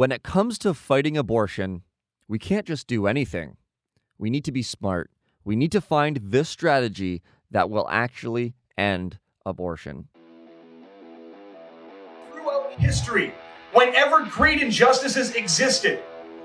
when it comes to fighting abortion, we can't just do anything. We need to be smart. We need to find this strategy that will actually end abortion. Throughout history, whenever great injustices existed,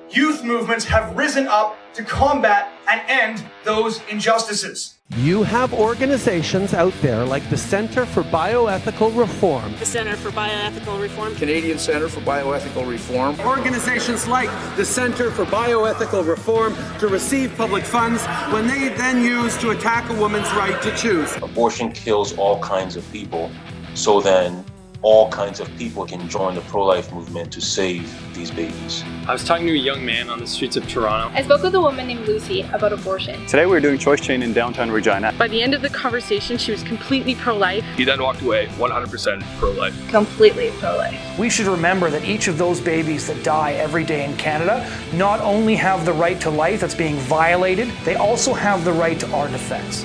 youth movements have risen up to combat and end those injustices. You have organizations out there like the Center for Bioethical Reform, the Center for Bioethical Reform, Canadian Center for Bioethical Reform, organizations like the Center for Bioethical Reform to receive public funds when they then use to attack a woman's right to choose. Abortion kills all kinds of people, so then all kinds of people can join the pro-life movement to save these babies. I was talking to a young man on the streets of Toronto. I spoke with a woman named Lucy about abortion. Today we were doing Choice Chain in downtown Regina. By the end of the conversation, she was completely pro-life. He then walked away 100% pro-life. Completely pro-life. We should remember that each of those babies that die every day in Canada not only have the right to life that's being violated, they also have the right to our defense.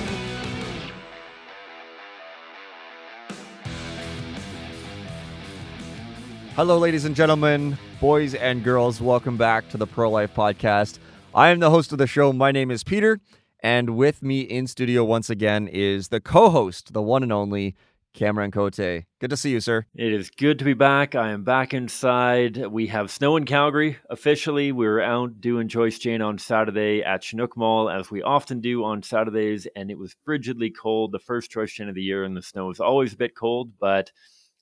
Hello, ladies and gentlemen, boys and girls. Welcome back to the Pro Life Podcast. I am the host of the show. My name is Pieter, and with me in studio once again is the co host, the one and only Cameron Cote. Good to see you, sir. It is good to be back. I am back inside. We have snow in Calgary officially. We were out doing Choice Chain on Saturday at Chinook Mall, as we often do on Saturdays, and it was frigidly cold. The first Choice Chain of the year, and the snow is always a bit cold, but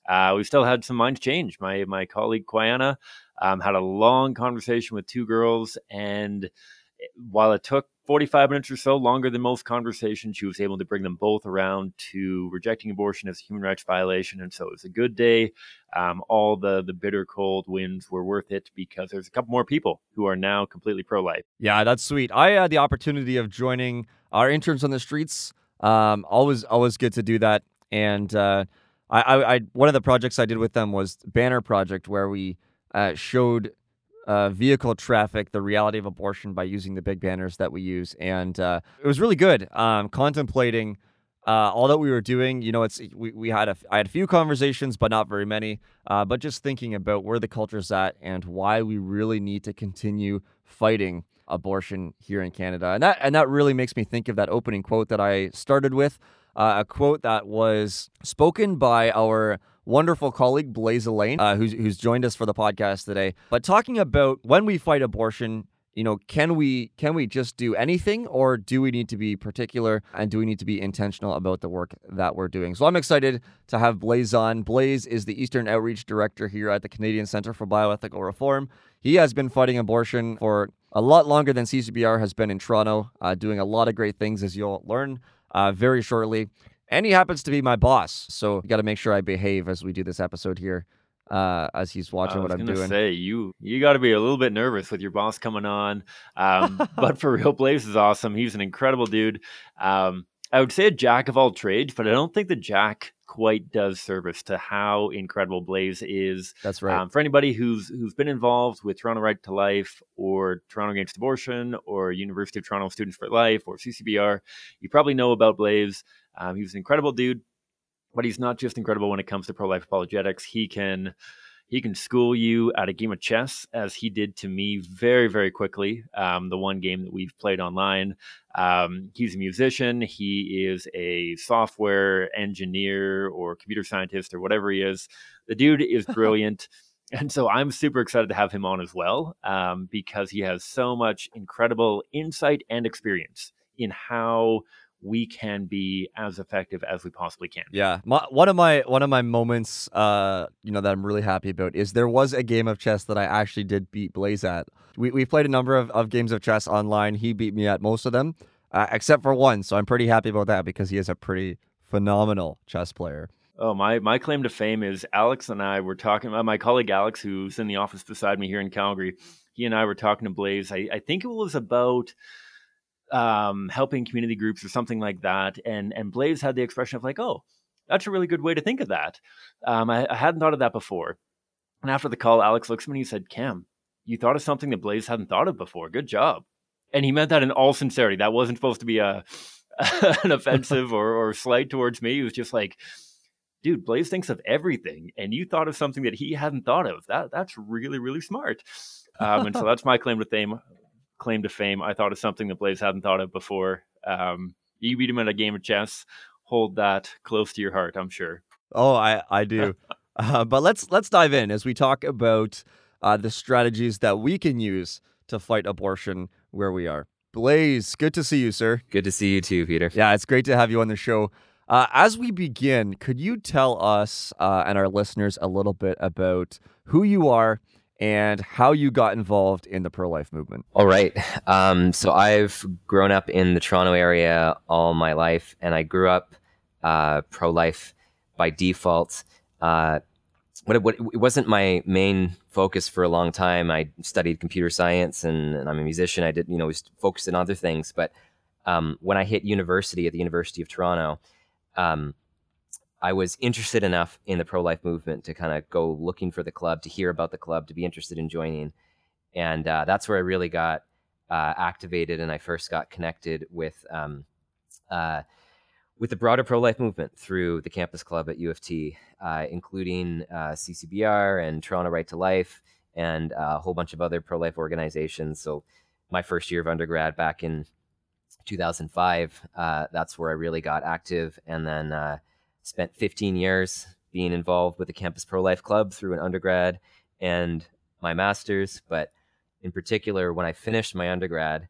uh, we still had some minds change. My my colleague Quiana um, had a long conversation with two girls, and eh, while it took 45 minutes or so longer than most conversations, she was able to bring them both around to rejecting abortion as a human rights violation. And so it was a good day. Um, all the the bitter cold winds were worth it because there's a couple more people who are now completely pro life. Yeah, that's sweet. I had the opportunity of joining our interns on the streets. Um, always always good to do that, and. Uh, I, I, I, one of the projects I did with them was banner project where we uh, showed uh, vehicle traffic the reality of abortion by using the big banners that we use, and uh, it was really good. Um, contemplating uh, all that we were doing, you know, it's we, we had a I had a few conversations, but not very many. Uh, but just thinking about where the culture's at and why we really need to continue fighting abortion here in Canada, and that and that really makes me think of that opening quote that I started with uh, a quote that was spoken by our wonderful colleague Blaise Alleyne, uh, who's who's joined us for the podcast today. But talking about when we fight abortion, you know, can we can we just do anything, or do we need to be particular and do we need to be intentional about the work that we're doing? So I'm excited to have Blaise on. Blaise is the Eastern Outreach Director here at the Canadian Center for Bioethical Reform. He has been fighting abortion for a lot longer than CCBR has been in Toronto, uh, doing a lot of great things, as you'll learn uh, very shortly. And he happens to be my boss, so got to make sure I behave as we do this episode here. Uh, as he's watching what I'm doing. Say you you got to be a little bit nervous with your boss coming on, um, but for real, Blaise is awesome. He's an incredible dude. Um, I would say a jack of all trades, but I don't think the jack quite does service to how incredible Blaise is. That's right. Um, for anybody who's who's been involved with Toronto Right to Life or Toronto Against Abortion or University of Toronto Students for Life or CCBR, you probably know about Blaise. Um, he was an incredible dude, but he's not just incredible when it comes to pro life apologetics. He can he can school you at a game of chess, as he did to me very, very quickly. Um, the one game that we've played online. Um, he's a musician. He is a software engineer or computer scientist or whatever he is. The dude is brilliant. and so I'm super excited to have him on as well um, because he has so much incredible insight and experience in how we can be as effective as we possibly can. Yeah, my, one of my one of my moments, uh, you know, that I'm really happy about is there was a game of chess that I actually did beat Blaise at. We we played a number of, of games of chess online. He beat me at most of them, uh, except for one. So I'm pretty happy about that because he is a pretty phenomenal chess player. Oh, my my claim to fame is Alex and I were talking about my colleague Alex, who's in the office beside me here in Calgary. He and I were talking to Blaise. I, I think it was about um, helping community groups or something like that. And and Blaise had the expression of like, oh, that's a really good way to think of that. Um, I, I, hadn't thought of that before. And after the call, Alex looks at me and he said, Cam, you thought of something that Blaise hadn't thought of before. Good job. And he meant that in all sincerity. That wasn't supposed to be a an offensive or, or slight towards me. It was just like, dude, Blaise thinks of everything, and you thought of something that he hadn't thought of. That that's really really smart. Um, and so that's my claim to fame. Claim to fame. I thought of something that Blaise hadn't thought of before. Um, you beat him at a game of chess. Hold that close to your heart. I'm sure. Oh, I I do. uh, but let's let's dive in as we talk about uh, the strategies that we can use to fight abortion where we are. Blaise, good to see you, sir. Good to see you too, Pieter. Yeah, it's great to have you on the show. Uh, as we begin, could you tell us uh, and our listeners a little bit about who you are and how you got involved in the pro life movement? All right. Um, so I've grown up in the Toronto area all my life, and I grew up uh, pro life by default. Uh, what it, what it, wasn't my main focus for a long time. I studied computer science and, and I'm a musician. I did, you know, was focused on other things. But um, when I hit university at the University of Toronto, um, I was interested enough in the pro life movement to kind of go looking for the club, to hear about the club, to be interested in joining. And uh, that's where I really got uh, activated and I first got connected with. Um, uh, with the broader pro life movement through the campus club at U of T, uh, including uh, CCBR and Toronto Right to Life and uh, a whole bunch of other pro life organizations. So, my first year of undergrad back in 2005, uh, that's where I really got active, and then spent 15 years being involved with the Campus Pro Life Club through an undergrad and my master's. But in particular, when I finished my undergrad,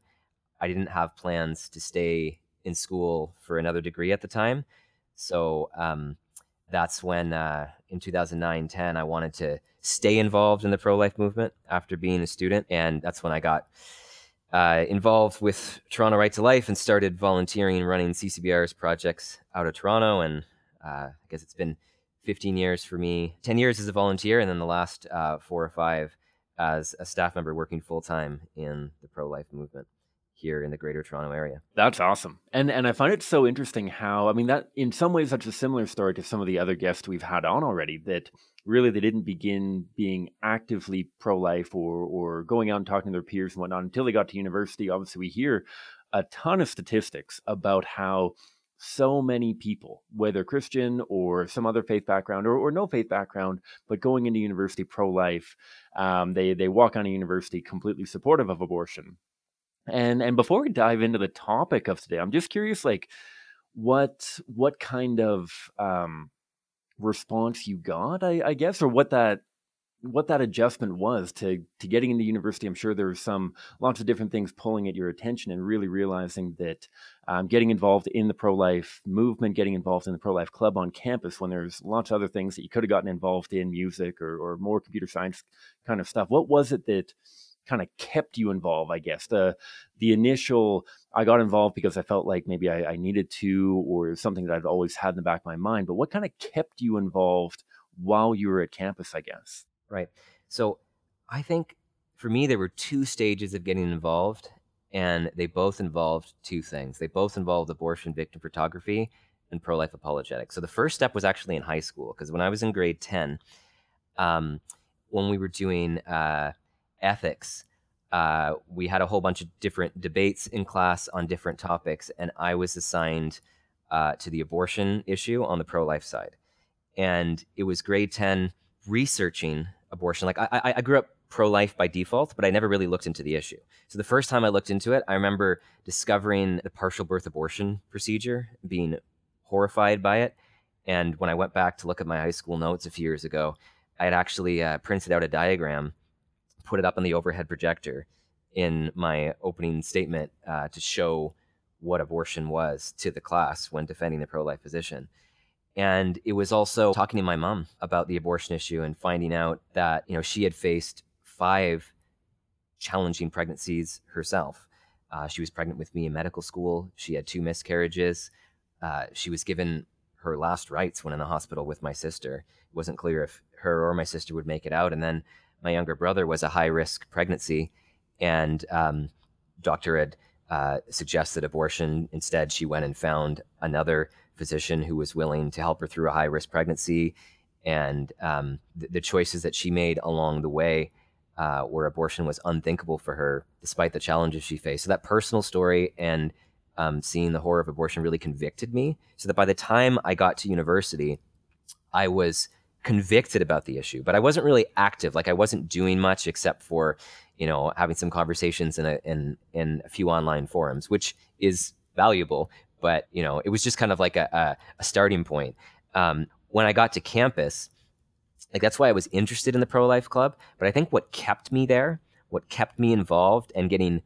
I didn't have plans to stay in school for another degree at the time. So um, that's when uh, in 2009 10, I wanted to stay involved in the pro life movement after being a student. And that's when I got uh, involved with Toronto Right to Life and started volunteering and running CCBR's projects out of Toronto. And uh, I guess it's been 15 years for me, 10 years as a volunteer, and then the last uh, four or five as a staff member working full time in the pro life movement here in the greater Toronto area. That's awesome. And and I find it so interesting how I mean that in some ways that's a similar story to some of the other guests we've had on already that really they didn't begin being actively pro-life or or going out and talking to their peers and whatnot until they got to university. Obviously we hear a ton of statistics about how so many people, whether Christian or some other faith background or, or no faith background, but going into university pro life, um, they, they walk on a university completely supportive of abortion. And and before we dive into the topic of today, I'm just curious, like what what kind of um, response you got, I, I guess, or what that what that adjustment was to to getting into university. I'm sure there were some lots of different things pulling at your attention, and really realizing that um, getting involved in the pro life movement, getting involved in the pro life club on campus, when there's lots of other things that you could have gotten involved in, music or or more computer science kind of stuff. What was it that kind of kept you involved, I guess. The the initial I got involved because I felt like maybe I, I needed to or something that I'd always had in the back of my mind. But what kind of kept you involved while you were at campus, I guess? Right. So I think for me there were two stages of getting involved and they both involved two things. They both involved abortion victim photography and pro life apologetics. So the first step was actually in high school because when I was in grade 10, um, when we were doing uh, ethics, uh, we had a whole bunch of different debates in class on different topics, and I was assigned uh, to the abortion issue on the pro life side. And it was grade 10 researching abortion. Like, I, I grew up pro life by default, but I never really looked into the issue. So the first time I looked into it, I remember discovering the partial birth abortion procedure, being horrified by it. And when I went back to look at my high school notes a few years ago, I had actually uh, printed out a diagram put it up on the overhead projector in my opening statement uh, to show what abortion was to the class when defending the pro life position. And it was also talking to my mom about the abortion issue and finding out that, you know, she had faced five challenging pregnancies herself. Uh, she was pregnant with me in medical school. She had two miscarriages. Uh, she was given her last rites when in the hospital with my sister. It wasn't clear if her or my sister would make it out. And then my younger brother was a high risk pregnancy, and um, doctor had uh, suggested abortion. Instead, she went and found another physician who was willing to help her through a high risk pregnancy. And um, th- the choices that she made along the way, uh, where abortion was unthinkable for her, despite the challenges she faced. So that personal story and um, seeing the horror of abortion really convicted me. So that by the time I got to university, I was convicted about the issue, but I wasn't really active. Like I wasn't doing much except for, you know, having some conversations in a in in a few online forums, which is valuable. But you know, it was just kind of like a, a, a starting point. Um, when I got to campus, like that's why I was interested in the pro life club. But I think what kept me there, what kept me involved and getting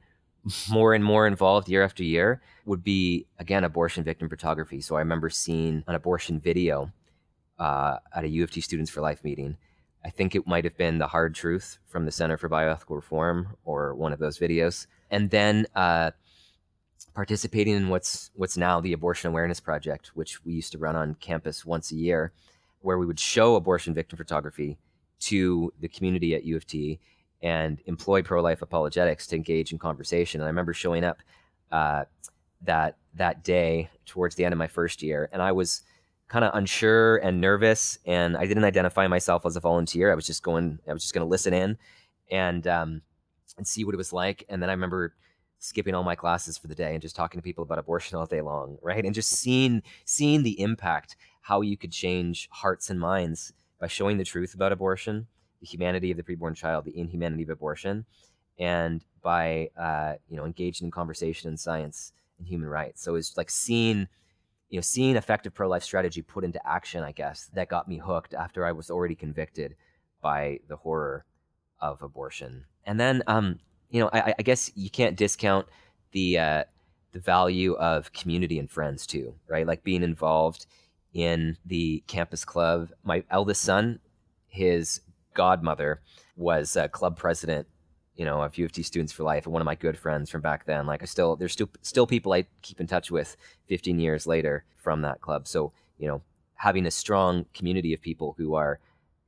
more and more involved year after year would be again abortion victim photography. So I remember seeing an abortion video uh, at a U of T Students for Life meeting. I think it might have been the hard truth from the Center for Bioethical Reform or one of those videos, and then uh, participating in what's what's now the Abortion Awareness Project, which we used to run on campus once a year, where we would show abortion victim photography to the community at U of T and employ pro-life apologetics to engage in conversation. And I remember showing up uh, that that day towards the end of my first year, and I was kind of unsure and nervous, and I didn't identify myself as a volunteer. I was just going, I was just going to listen in and um, and see what it was like. And then I remember skipping all my classes for the day and just talking to people about abortion all day long, right? And just seeing seeing the impact, how you could change hearts and minds by showing the truth about abortion, the humanity of the preborn child, the inhumanity of abortion, and by uh, you know engaging in conversation and science and human rights. So it's like seeing you know seeing effective pro-life strategy put into action. I guess that got me hooked after I was already convicted by the horror of abortion. And then um, you know, I, I guess you can't discount the uh, the value of community and friends too, right? Like being involved in the campus club. My eldest son, his godmother was a club president, you know, of U of T Students for Life, and one of my good friends from back then. Like I still, there's still still people I keep in touch with 15 years later from that club. So you know, having a strong community of people who are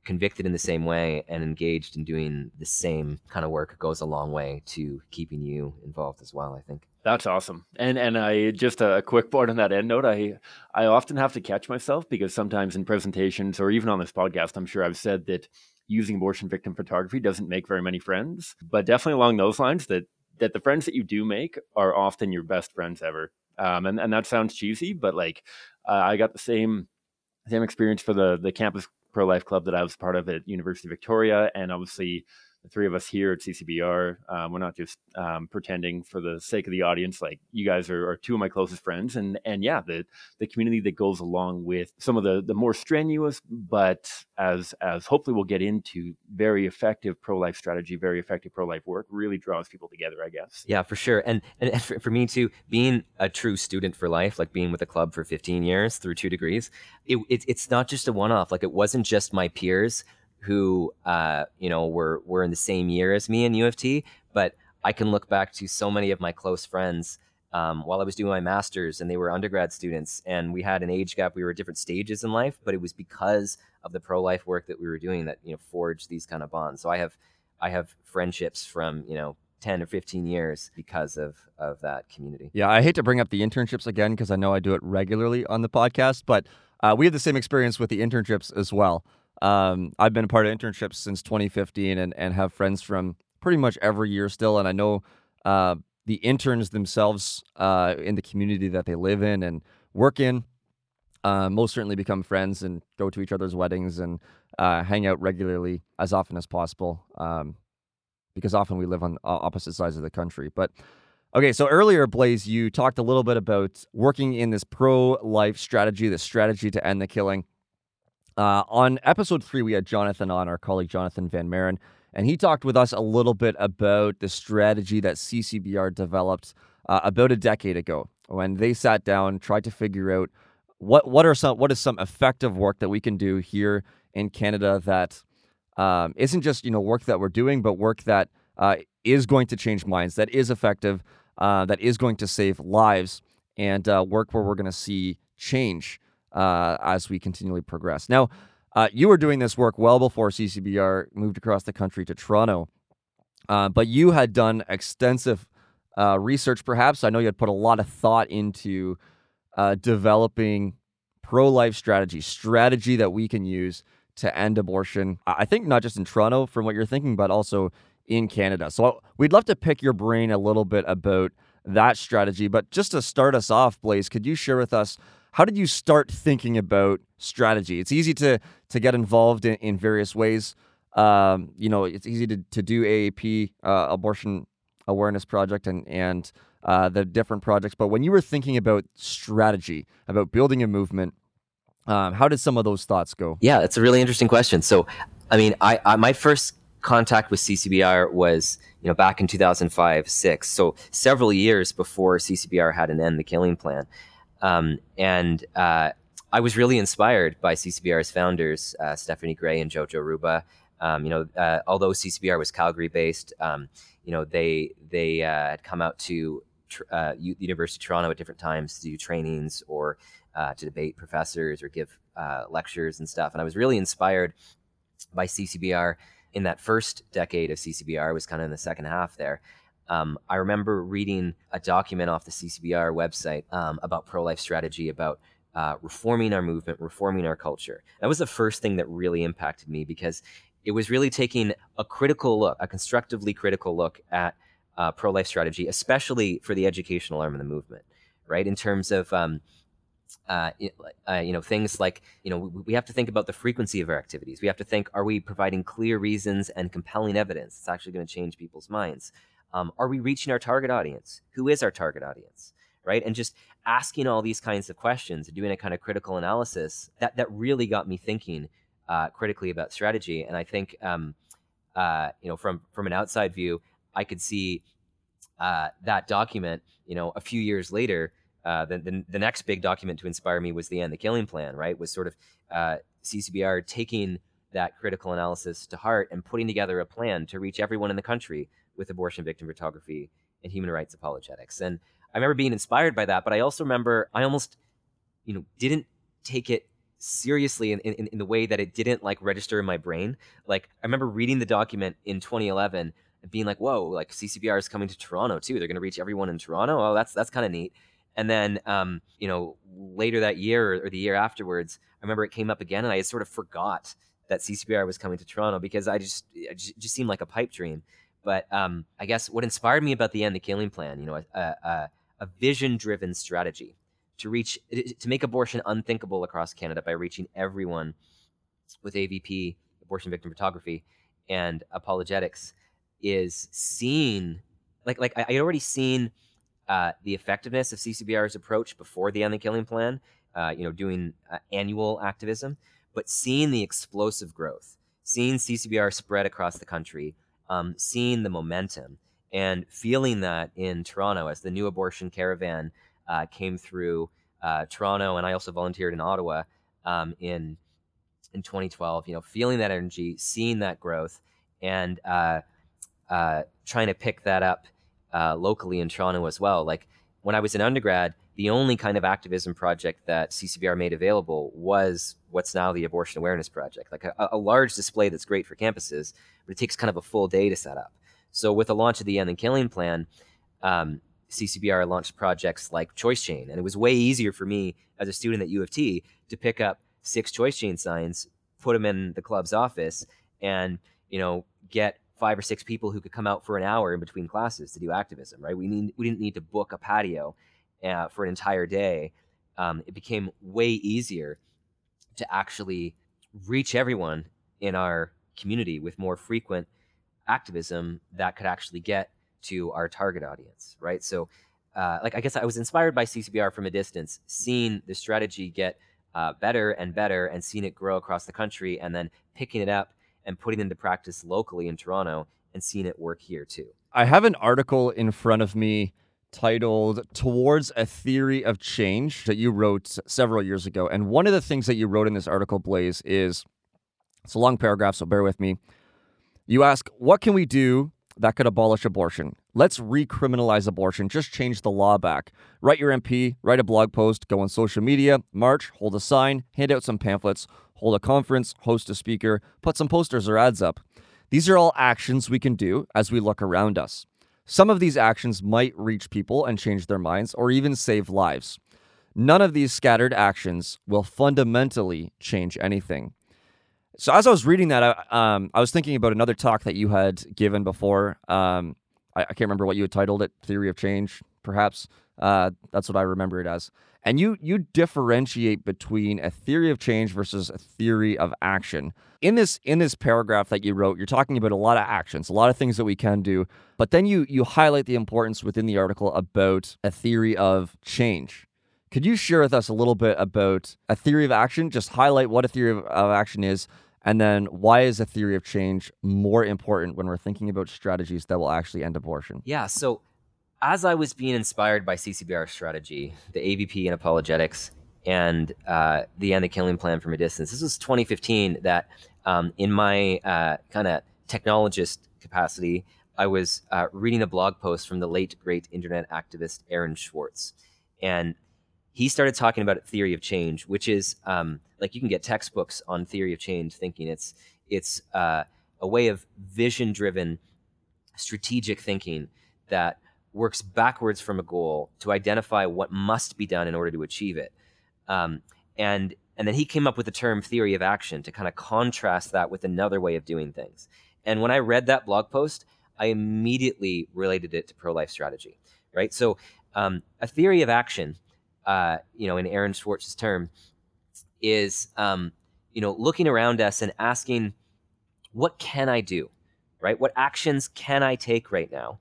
convicted in the same way and engaged in doing the same kind of work goes a long way to keeping you involved as well i think. That's awesome. And and i just a quick part on that end note i i often have to catch myself because sometimes in presentations or even on this podcast i'm sure i've said that using abortion victim photography doesn't make very many friends but definitely along those lines that that the friends that you do make are often your best friends ever. Um, and, and that sounds cheesy but like uh, i got the same same experience for the the campus pro life club that I was part of at University of Victoria, and obviously the three of us here at CCBR, um, we're not just um, pretending for the sake of the audience. Like you guys are, are, two of my closest friends, and and yeah, the the community that goes along with some of the the more strenuous, but as as hopefully we'll get into, very effective pro life strategy, very effective pro life work, really draws people together. I guess. Yeah, for sure, and and for, for me too, being a true student for life, like being with a club for 15 years through two degrees, it, it it's not just a one off. Like it wasn't just my peers who uh, you know were were in the same year as me in U of T, but I can look back to so many of my close friends um, while I was doing my master's, and they were undergrad students, and we had an age gap. We were at different stages in life, but it was because of the pro life work that we were doing that you know forged these kind of bonds. So I have I have friendships from you know 10 or 15 years because of of that community. Yeah, I hate to bring up the internships again because I know I do it regularly on the podcast, but uh, we have the same experience with the internships as well. Um, I've been a part of internships since 2015 and, and have friends from pretty much every year still. And I know uh, the interns themselves uh, in the community that they live in and work in uh, most certainly become friends and go to each other's weddings and uh, hang out regularly as often as possible um, because often we live on opposite sides of the country. But okay, so earlier, Blaise, you talked a little bit about working in this pro life strategy, this strategy to end the killing. Uh, on episode three, we had Jonathan on, our colleague Jonathan Van Maren, and he talked with us a little bit about the strategy that CCBR developed uh, about a decade ago when they sat down, tried to figure out what what are some what is some effective work that we can do here in Canada that um, not just you know work that we're doing, but work that uh, is going to change minds, that is effective, uh, that is going to save lives, and uh, work where we're going to see change uh, as we continually progress. Now, uh, you were doing this work well before CCBR moved across the country to Toronto, uh, but you had done extensive uh, research, perhaps. I know you had put a lot of thought into uh, developing pro life strategy, strategy that we can use to end abortion. I think not just in Toronto, from what you're thinking, but also in Canada. So we'd love to pick your brain a little bit about that strategy. But just to start us off, Blaise, could you share with us how did you start thinking about strategy? It's easy to to get involved in, in various ways. Um, you know, it's easy to, to do AAP, uh, abortion awareness project, and and uh, the different projects. But when you were thinking about strategy, about building a movement, um, how did some of those thoughts go? Yeah, it's a really interesting question. So, I mean, I, I my first contact with CCBR was you know back in 2005 6 so several years before CCBR had an end the killing plan um, and uh, I was really inspired by CCBR's founders uh, Stephanie Gray and Jojo Ruba. Um, you know uh, although CCBR was Calgary based um, you know they they uh, had come out to uh, University of Toronto at different times to do trainings or uh, to debate professors or give lectures and stuff. And I was really inspired by CCBR in that first decade of CCBR was kind of in the second half there. Um, I remember reading a document off the CCBR website um, about pro life strategy, about uh, reforming our movement, reforming our culture. That was the first thing that really impacted me because it was really taking a critical look, a constructively critical look at uh, pro life strategy, especially for the educational arm of the movement, right? In terms of um, uh, uh, you know things like you know we, we, have to think about the frequency of our activities we have to think are we providing clear reasons and compelling evidence that's actually going to change people's minds um, are we reaching our target audience? Who is our target audience? Right? And just asking all these kinds of questions and doing a kind of critical analysis that that really got me thinking uh, critically about strategy. And i think um, uh, you know from from an outside view i could see uh, that document you know a few years later uh, the, the, the, next big document to inspire me was the end the killing plan right? Was sort of uh, ccbr taking that critical analysis to heart and putting together a plan to reach everyone in the country with abortion victim photography and human rights apologetics. And i remember being inspired by that but i also remember i almost you know didn't take it seriously in, in, in the way that it didn't like register in my brain. Like i remember reading the document in 2011 and being like whoa like ccbr is coming to toronto too. They're going to reach everyone in toronto? Oh that's that's kind of neat. And then, um, you know, later that year or the year afterwards, I remember it came up again, and I sort of forgot that CCBR was coming to Toronto because I just it just seemed like a pipe dream. But um, I guess what inspired me about the end the killing plan, you know, a, a, a vision-driven strategy to reach to make abortion unthinkable across Canada by reaching everyone with AVP, abortion victim photography, and apologetics, is seen like like I, I already seen uh, the effectiveness of CCBR's approach before the End the Killing Plan, uh, you know, doing uh, annual activism, but seeing the explosive growth, seeing CCBR spread across the country, um, seeing the momentum, and feeling that in Toronto as the new abortion caravan uh, came through uh, Toronto, and I also volunteered in Ottawa um, in in 2012. You know, feeling that energy, seeing that growth, and uh, trying to pick that up uh, locally in Toronto as well. Like when I was in undergrad, the only kind of activism project that CCBR made available was what's now the Abortion Awareness Project, like a, a, large display that's great for campuses, but it takes kind of a full day to set up. So with the launch of the End the Killing Plan, um, CCBR launched projects like Choice Chain, and it was way easier for me as a student at U of T to pick up six Choice Chain signs, put them in the club's office, and you know get five or six people who could come out for an hour in between classes to do activism, right? We need we didn't need to book a patio uh, for an entire day. Um, it became way easier to actually reach everyone in our community with more frequent activism that could actually get to our target audience, right? So, uh, like I guess I was inspired by CCBR from a distance, seeing the strategy get uh, better and better, and seeing it grow across the country, and then picking it up and putting it into practice locally in Toronto and seeing it work here too. I have an article in front of me titled Towards a Theory of Change that you wrote several years ago. And one of the things that you wrote in this article, Blaise, is it's a long paragraph, so bear with me. You ask, What can we do that could abolish abortion? Let's recriminalize abortion. Just change the law back. Write your MP, write a blog post, go on social media, march, hold a sign, hand out some pamphlets, hold a conference, host a speaker, put some posters or ads up. These are all actions we can do as we look around us. Some of these actions might reach people and change their minds or even save lives. None of these scattered actions will fundamentally change anything. So, as I was reading that, I, um, I was thinking about another talk that you had given before. Um, I, I, can't remember what you had titled it Theory of Change, perhaps uh, that's what I remember it as. And you you differentiate between a theory of change versus a theory of action. In this in this paragraph that you wrote, you're talking about a lot of actions, a lot of things that we can do, but then you you highlight the importance within the article about a theory of change. Could you share with us a little bit about a theory of action? Just highlight what a theory of, of action is, and then why is a theory of change more important when we're thinking about strategies that will actually end abortion? Yeah, so as I was being inspired by CCBR strategy, the AVP and apologetics, and uh, the End the Killing Plan from a distance, this was 2015 that um, in my uh, kind of technologist capacity, I was uh, reading a blog post from the late, great internet activist Aaron Swartz, And he started talking about theory of change, which is um, like you can get textbooks on theory of change thinking. It's, it's uh, a way of vision driven, strategic thinking that works backwards from a goal to identify what must be done in order to achieve it. Um, and and then he came up with the term theory of action to kind of contrast that with another way of doing things. And when I read that blog post, I immediately related it to pro life strategy, right? So um, a theory of action, uh, you know, in Aaron Swartz's term, is um, you know looking around us and asking, what can I do, right? What actions can I take right now?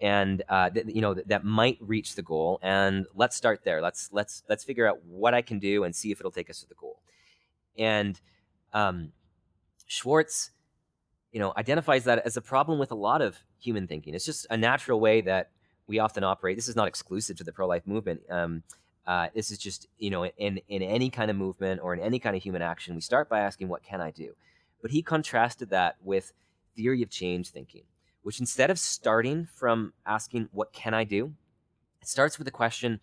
And uh, th- you know th- that might reach the goal. And let's start there. Let's let's let's figure out what I can do and see if it'll take us to the goal. And um, Swartz, you know, identifies that as a problem with a lot of human thinking. It's just a natural way that we often operate. This is not exclusive to the pro-life movement. Um, uh, this is just you know in in any kind of movement or in any kind of human action, we start by asking, "What can I do?" But he contrasted that with theory of change thinking which instead of starting from asking, What can I do? it starts with the question,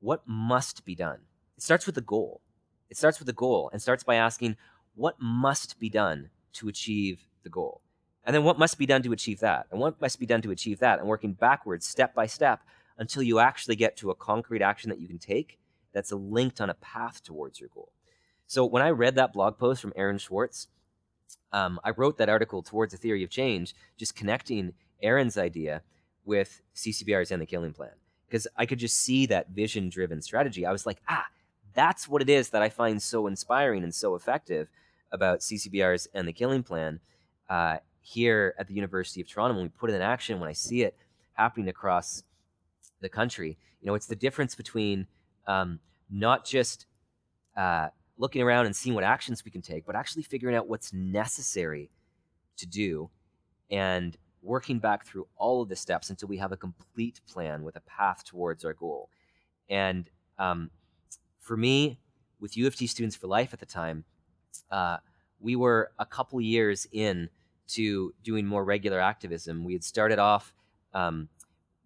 What must be done? It starts with the goal. It starts with the goal and starts by asking, What must be done to achieve the goal? And then what must be done to achieve that? And what must be done to achieve that? And working backwards, step by step, until you actually get to a concrete action that you can take that's linked on a path towards your goal. So when I read that blog post from Aaron Swartz, um, I wrote that article towards a theory of change, just connecting Aaron's idea with CCBR's End the Killing Plan because I could just see that vision driven strategy. I was like, ah, that's what it is that I find so inspiring and so effective about CCBR's End the Killing Plan uh, here at the University of Toronto. When we put it in action, when I see it happening across the country, you know, it's the difference between um, not just uh, looking around and seeing what actions we can take, but actually figuring out what's necessary to do and working back through all of the steps until we have a complete plan with a path towards our goal. And um, for me, with U of T Students for Life at the time, uh, we were a couple years in to doing more regular activism. We had started off, um,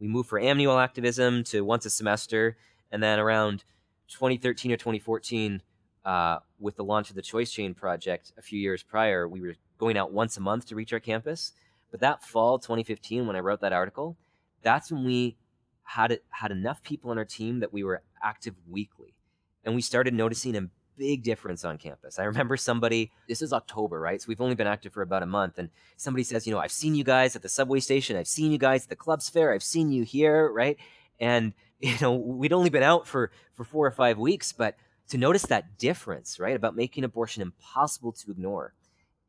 we moved for annual activism to once a semester, and then around 2013 or 2014, uh, with the launch of the Choice Chain project a few years prior, we were going out once a month to reach our campus. But that fall, 2015, when I wrote that article, that's when we had it, had enough people on our team that we were active weekly, and we started noticing a big difference on campus. I remember somebody. This is October, right? So we've only been active for about a month, and somebody says, you know, I've seen you guys at the subway station. I've seen you guys at the clubs fair. I've seen you here, right? And you know, we'd only been out for for four or five weeks, but to notice that difference, right, about making abortion impossible to ignore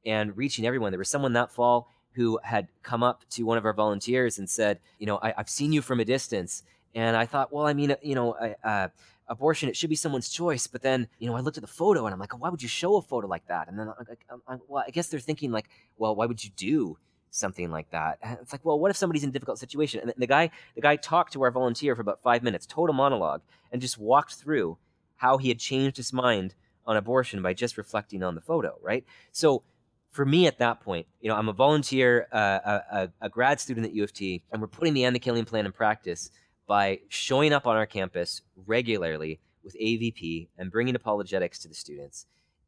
and reaching everyone. There was someone that fall who had come up to one of our volunteers and said, you know, I, have seen you from a distance. And I thought, well, I mean, you know, uh, abortion, it should be someone's choice. But then, you know, I looked at the photo and I'm like, why would you show a photo like that? And then, I, I, well, I guess they're thinking like, well, why would you do something like that? It's like, well, what if somebody's in a difficult situation? And the guy, the guy talked to our volunteer for about five minutes, total monologue, and just walked through how he had changed his mind on abortion by just reflecting on the photo, right? So for me at that point, you know, I'm a volunteer, uh, a, a, grad student at U of T, and we're putting the End the Killing Plan in practice by showing up on our campus regularly with AVP and bringing apologetics to the students.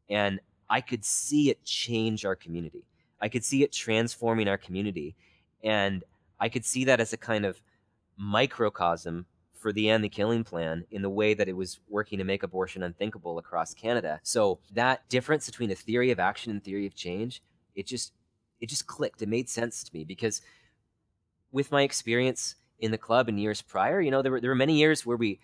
And I could see it change our community. I could see it transforming our community. And I could see that as a kind of microcosm for the End the Killing Plan in the way that it was working to make abortion unthinkable across Canada. So that difference between a theory of action and theory of change, it just it just clicked. It made sense to me because with my experience in the club in years prior. You know, there were there were many years where we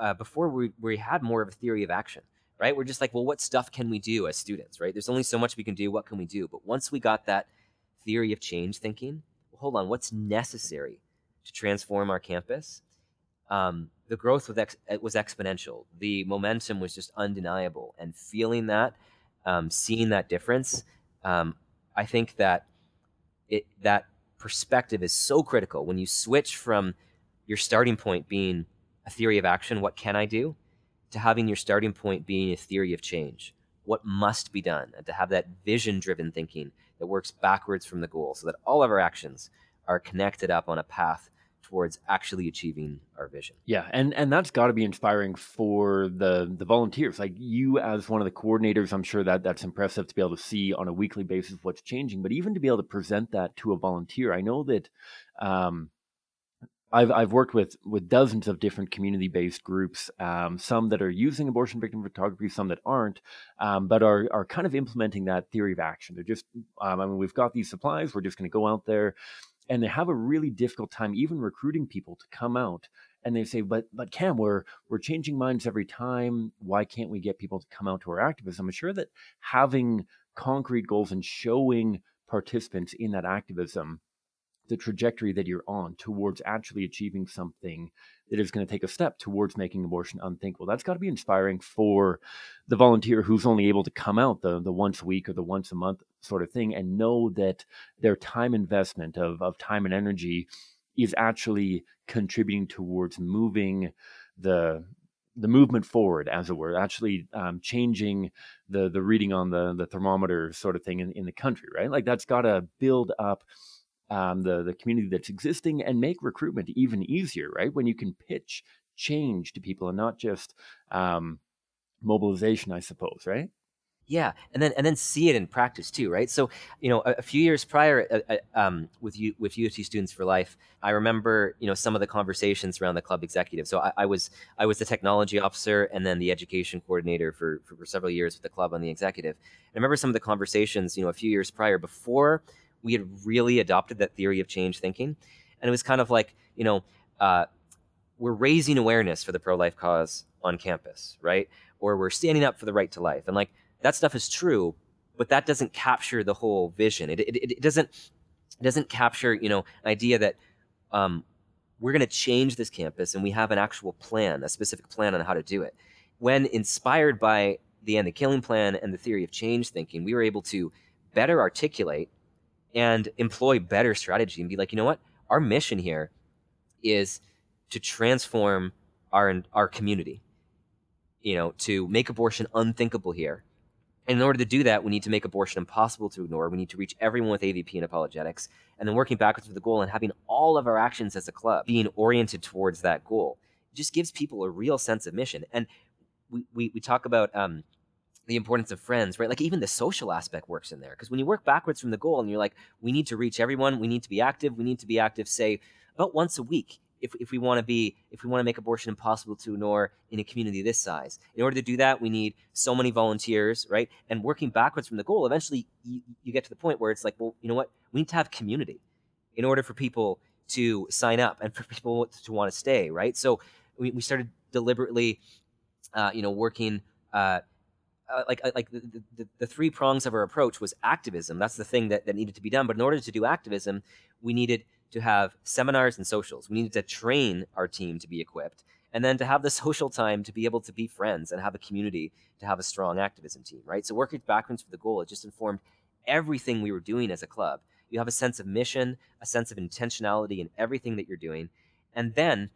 uh, before we we had more of a theory of action, right? We're just like, well, what stuff can we do as students, right? There's only so much we can do. What can we do? But once we got that theory of change thinking, well, hold on, what's necessary to transform our campus? Um, the growth was, ex- was exponential. The momentum was just undeniable, and feeling that, um, seeing that difference, um, I think that it that perspective is so critical when you switch from your starting point being a theory of action, what can I do, to having your starting point being a theory of change, what must be done, and to have that vision driven thinking that works backwards from the goal so that all of our actions are connected up on a path towards actually achieving our vision. Yeah, and and that's got to be inspiring for the the volunteers. Like you as one of the coordinators, I'm sure that that's impressive to be able to see on a weekly basis what's changing, but even to be able to present that to a volunteer. I know that um, I've I've worked with with dozens of different community based groups, um, some that are using abortion victim photography, some that aren't, um, but are are kind of implementing that theory of action. They're just, um, I mean, we've got these supplies, we're just going to go out there, and they have a really difficult time even recruiting people to come out. And they say, but but Cam, we're we're changing minds every time. Why can't we get people to come out to our activism? I'm sure that having concrete goals and showing participants in that activism the trajectory that you're on towards actually achieving something that is going to take a step towards making abortion unthinkable. That's got to be inspiring for the volunteer who's only able to come out the, the once a week or the once a month sort of thing and know that their time investment of, of time and energy is actually contributing towards moving the the movement forward, as it were, actually um, changing the the reading on the the thermometer sort of thing in, in the country, right? Like that's got to build up um, the the community that's existing and make recruitment even easier, right? When you can pitch change to people and not just um, mobilization, I suppose, right? Yeah, and then and then see it in practice too, right? So you know, a, a few years prior, uh, uh, um, with you with U of T Students for Life, I remember you know some of the conversations around the club executive. So I, I was I was the technology officer and then the education coordinator for, for, for several years with the club on the executive. I remember some of the conversations, you know, a few years prior before we had really adopted that theory of change thinking. And it was kind of like, you know, uh, we're raising awareness for the pro life cause on campus, right? Or we're standing up for the right to life. And like that stuff is true, but that doesn't capture the whole vision. It, it, it doesn't it doesn't capture, you know, an idea that um, we're going to change this campus and we have an actual plan, a specific plan on how to do it. When inspired by the end the killing plan and the theory of change thinking, we were able to better articulate and employ better strategy and be like, you know what? Our mission here is to transform our our community. You know, to make abortion unthinkable here. And in order to do that, we need to make abortion impossible to ignore. We need to reach everyone with AVP and apologetics, and then working backwards to the goal and having all of our actions as a club being oriented towards that goal. It just gives people a real sense of mission. And we, we, we talk about um, the importance of friends, right? Like even the social aspect works in there. Because when you work backwards from the goal and you're like, we need to reach everyone, we need to be active, we need to be active, say, about once a week. If, if we want to be if we want to make abortion impossible to ignore in a community this size in order to do that we need so many volunteers right and working backwards from the goal eventually you, you get to the point where it's like well you know what we need to have community in order for people to sign up and for people to want to stay right so we, we started deliberately uh, you know working uh, uh, like uh, like the, the, the, three prongs of our approach was activism. That's the thing that, that needed to be done. But in order to do activism, we needed to have seminars and socials. We needed to train our team to be equipped, and then to have the social time to be able to be friends and have a community to have a strong activism team. Right. So working backwards for the goal, it just informed everything we were doing as a club. You have a sense of mission, a sense of intentionality in everything that you're doing, and then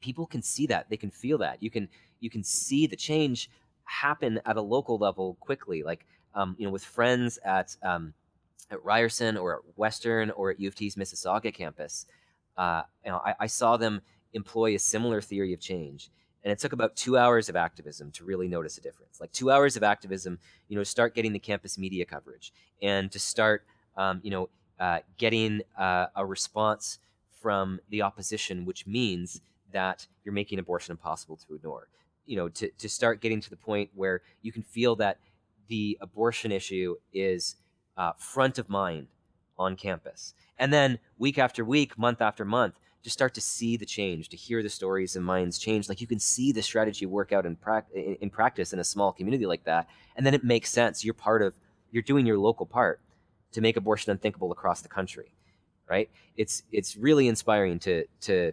people can see that they can feel that you can you can see the change happen at a local level quickly. Like, um, you know, with friends at um, at Ryerson or at Western or at U of T's Mississauga campus, uh, you know, I, I saw them employ a similar theory of change. And it took about two hours of activism to really notice a difference. Like two hours of activism, you know, start getting the campus media coverage and to start, um, you know, uh, getting uh, a response from the opposition, which means that you're making abortion impossible to ignore you know to, to start getting to the point where you can feel that the abortion issue is uh, front of mind on campus and then week after week month after month just start to see the change, to hear the stories and minds change. Like you can see the strategy work out in, pra- in practice in a small community like that, and then it makes sense. You're part of, you're doing your local part to make abortion unthinkable across the country, right? It's it's really inspiring to to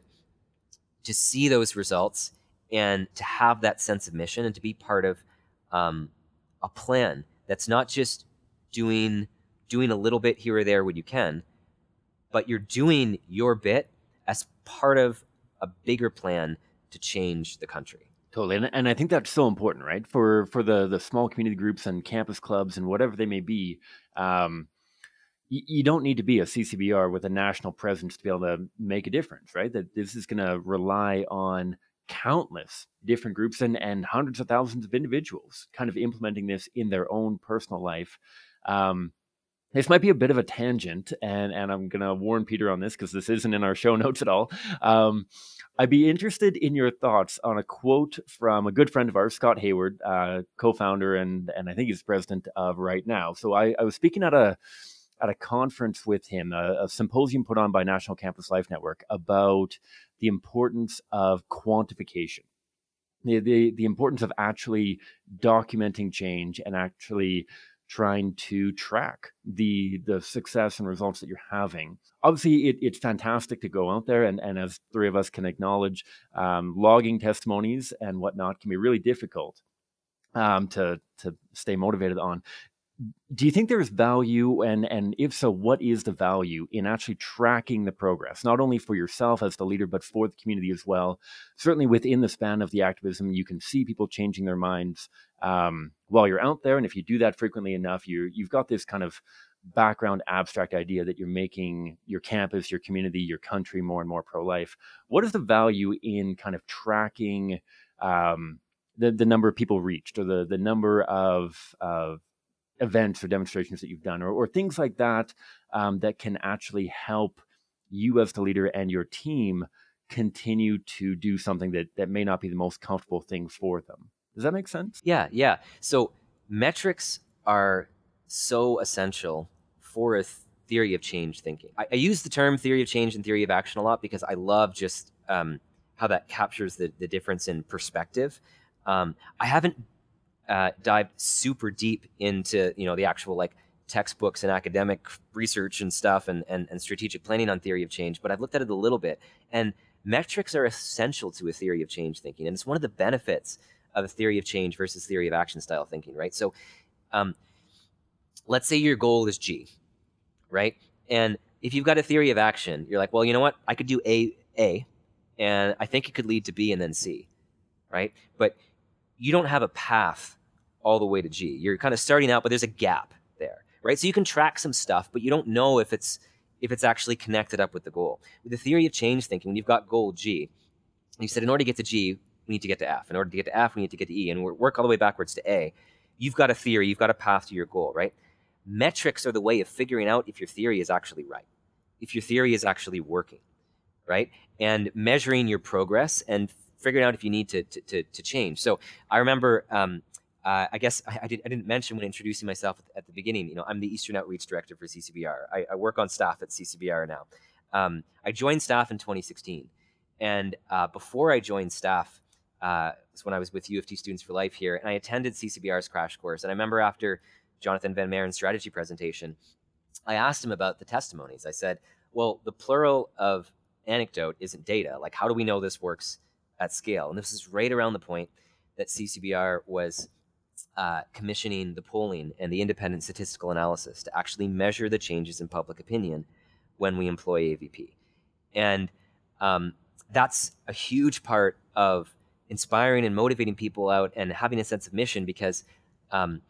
to see those results and to have that sense of mission and to be part of um, a plan that's not just doing doing a little bit here or there when you can, but you're doing your bit as part of a bigger plan to change the country. Totally, and, and I think that's so important, right? For for the the small community groups and campus clubs and whatever they may be, um, you, you don't need to be a CCBR with a national presence to be able to make a difference, right? That this is going to rely on countless different groups and and hundreds of thousands of individuals kind of implementing this in their own personal life. Um, this might be a bit of a tangent, and, and I'm going to warn Pieter on this because this isn't in our show notes at all. Um, I'd be interested in your thoughts on a quote from a good friend of ours, Scott Hayward, uh, co-founder and and I think he's president of Right Now. So I, I was speaking at a at a conference with him, a, a, symposium put on by National Campus Life Network about the importance of quantification, the, the, the importance of actually documenting change and actually trying to track the the success and results that you're having. Obviously, it, it's fantastic to go out there and, and as three of us can acknowledge, um, logging testimonies and whatnot can be really difficult um, to to stay motivated on do you think there's value and and if so what is the value in actually tracking the progress not only for yourself as the leader but for the community as well? Certainly within the span of the activism you can see people changing their minds um, while you're out there and if you do that frequently enough you you've got this kind of background abstract idea that you're making your campus your community your country more and more pro-life. What is the value in kind of tracking um, the, the number of people reached or the, the number of, of events or demonstrations that you've done or, or things like that um, that can actually help you as the leader and your team continue to do something that, that may not be the most comfortable thing for them. Does that make sense? Yeah, yeah. So metrics are so essential for a theory of change thinking. I, I, use the term theory of change and theory of action a lot because I love just um, how that captures the, the difference in perspective. Um, I haven't uh, dived super deep into you know the actual like textbooks and academic research and stuff and, and, and strategic planning on theory of change, but I've looked at it a little bit. And metrics are essential to a theory of change thinking. And it's one of the benefits of a theory of change versus theory of action style thinking, right? So um, let's say your goal is G, right? And if you've got a theory of action, you're like, well, you know what? I could do A, A, and I think it could lead to B and then C, right? But you don't have a path all the way to G. You're kind of starting out, but there's a gap there, right? So you can track some stuff, but you don't know if it's if it's actually connected up with the goal. With the theory of change thinking, when you've got goal G, you said in order to get to G, we need to get to F. In order to get to F, we need to get to E, and work all the way backwards to A. You've got a theory, you've got a path to your goal, right? Metrics are the way of figuring out if your theory is actually right, if your theory is actually working, right? And measuring your progress and figuring out if you need to to, to, to change. So I remember. Um, uh, I guess I, I, did, not mention when introducing myself at, at, the beginning. You know, I'm the Eastern Outreach Director for CCBR. I, I work on staff at CCBR now. Um, I joined staff in 2016, and uh, before I joined staff, uh, was when I was with U of T Students for Life here, and I attended CCBR's crash course. And I remember after Jonathan Van Maren's strategy presentation, I asked him about the testimonies. I said, "Well, the plural of anecdote isn't data. Like, how do we know this works?" At scale. And this is right around the point that CCBR was uh, commissioning the polling and the independent statistical analysis to actually measure the changes in public opinion when we employ AVP. And um, that's a huge part of inspiring and motivating people out and having a sense of mission because um,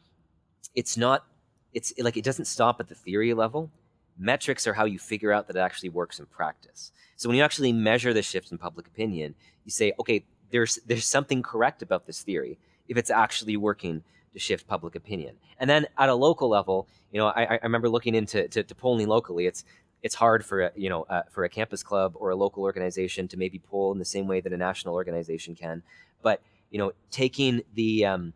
it's not, it's like it doesn't stop at the theory level. Metrics are how you figure out that it actually works in practice. So when you actually measure the shift in public opinion, you say, okay, there's there's something correct about this theory if it's actually working to shift public opinion. And then at a local level, you know, I, I remember looking into to, to, polling locally. It's it's hard for a, you know uh, for a campus club or a local organization to maybe poll in the same way that a national organization can. But you know, taking the um,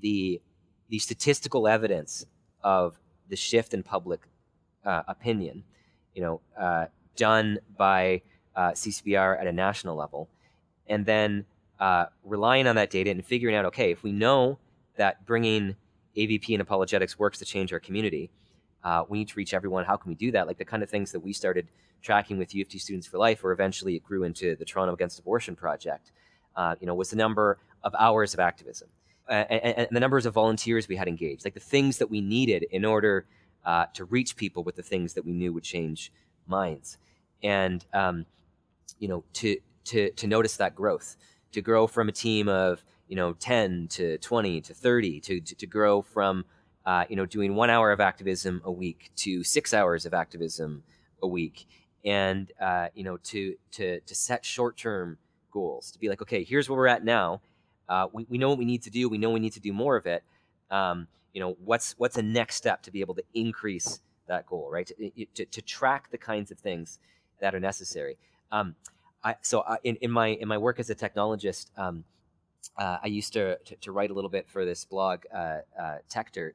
the the statistical evidence of the shift in public uh, opinion, you know, uh, done by uh, CCBR at a national level, and then uh, relying on that data and figuring out, okay, if we know that bringing AVP and apologetics works to change our community, uh, we need to reach everyone. How can we do that? Like the kind of things that we started tracking with U of T Students for Life, or eventually it grew into the Toronto Against Abortion Project. Uh, you know, was the number of hours of activism uh, and, and, the numbers of volunteers we had engaged, like the things that we needed in order uh, to reach people with the things that we knew would change minds, and um, you know, to to to notice that growth, to grow from a team of you know 10 to 20 to 30 to to, to grow from uh, you know doing one hour of activism a week to six hours of activism a week. And uh, you know to to to set short term goals to be like okay here's where we're at now. Uh, we, we know what we need to do. We know we need to do more of it. Um, you know what's what's a next step to be able to increase that goal right to, to, to track the kinds of things that are necessary um, I, so I, in, in my in my work as a technologist um, uh, I used to, to, to write a little bit for this blog, uh, uh, TechDirt,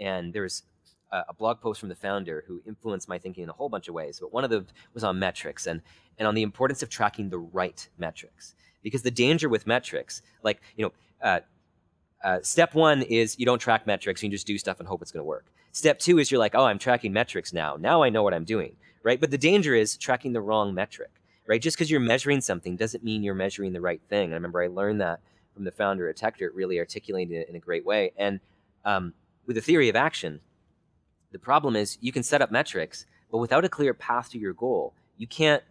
and there's a, a, blog post from the founder who influenced my thinking in a whole bunch of ways. But one of them was on metrics and and on the importance of tracking the right metrics, because the danger with metrics, like you know. Uh, step one is you don't track metrics, you just do stuff and hope it's going to work. Step two is you're like, oh, I'm tracking metrics now. Now I know what I'm doing, right? But the danger is tracking the wrong metric, right? Just because you're measuring something doesn't mean you're measuring the right thing. I remember I learned that from the founder at TechDirt really articulated it in a great way. And um, with the theory of action, the problem is you can set up metrics, but without a clear path to your goal, you can't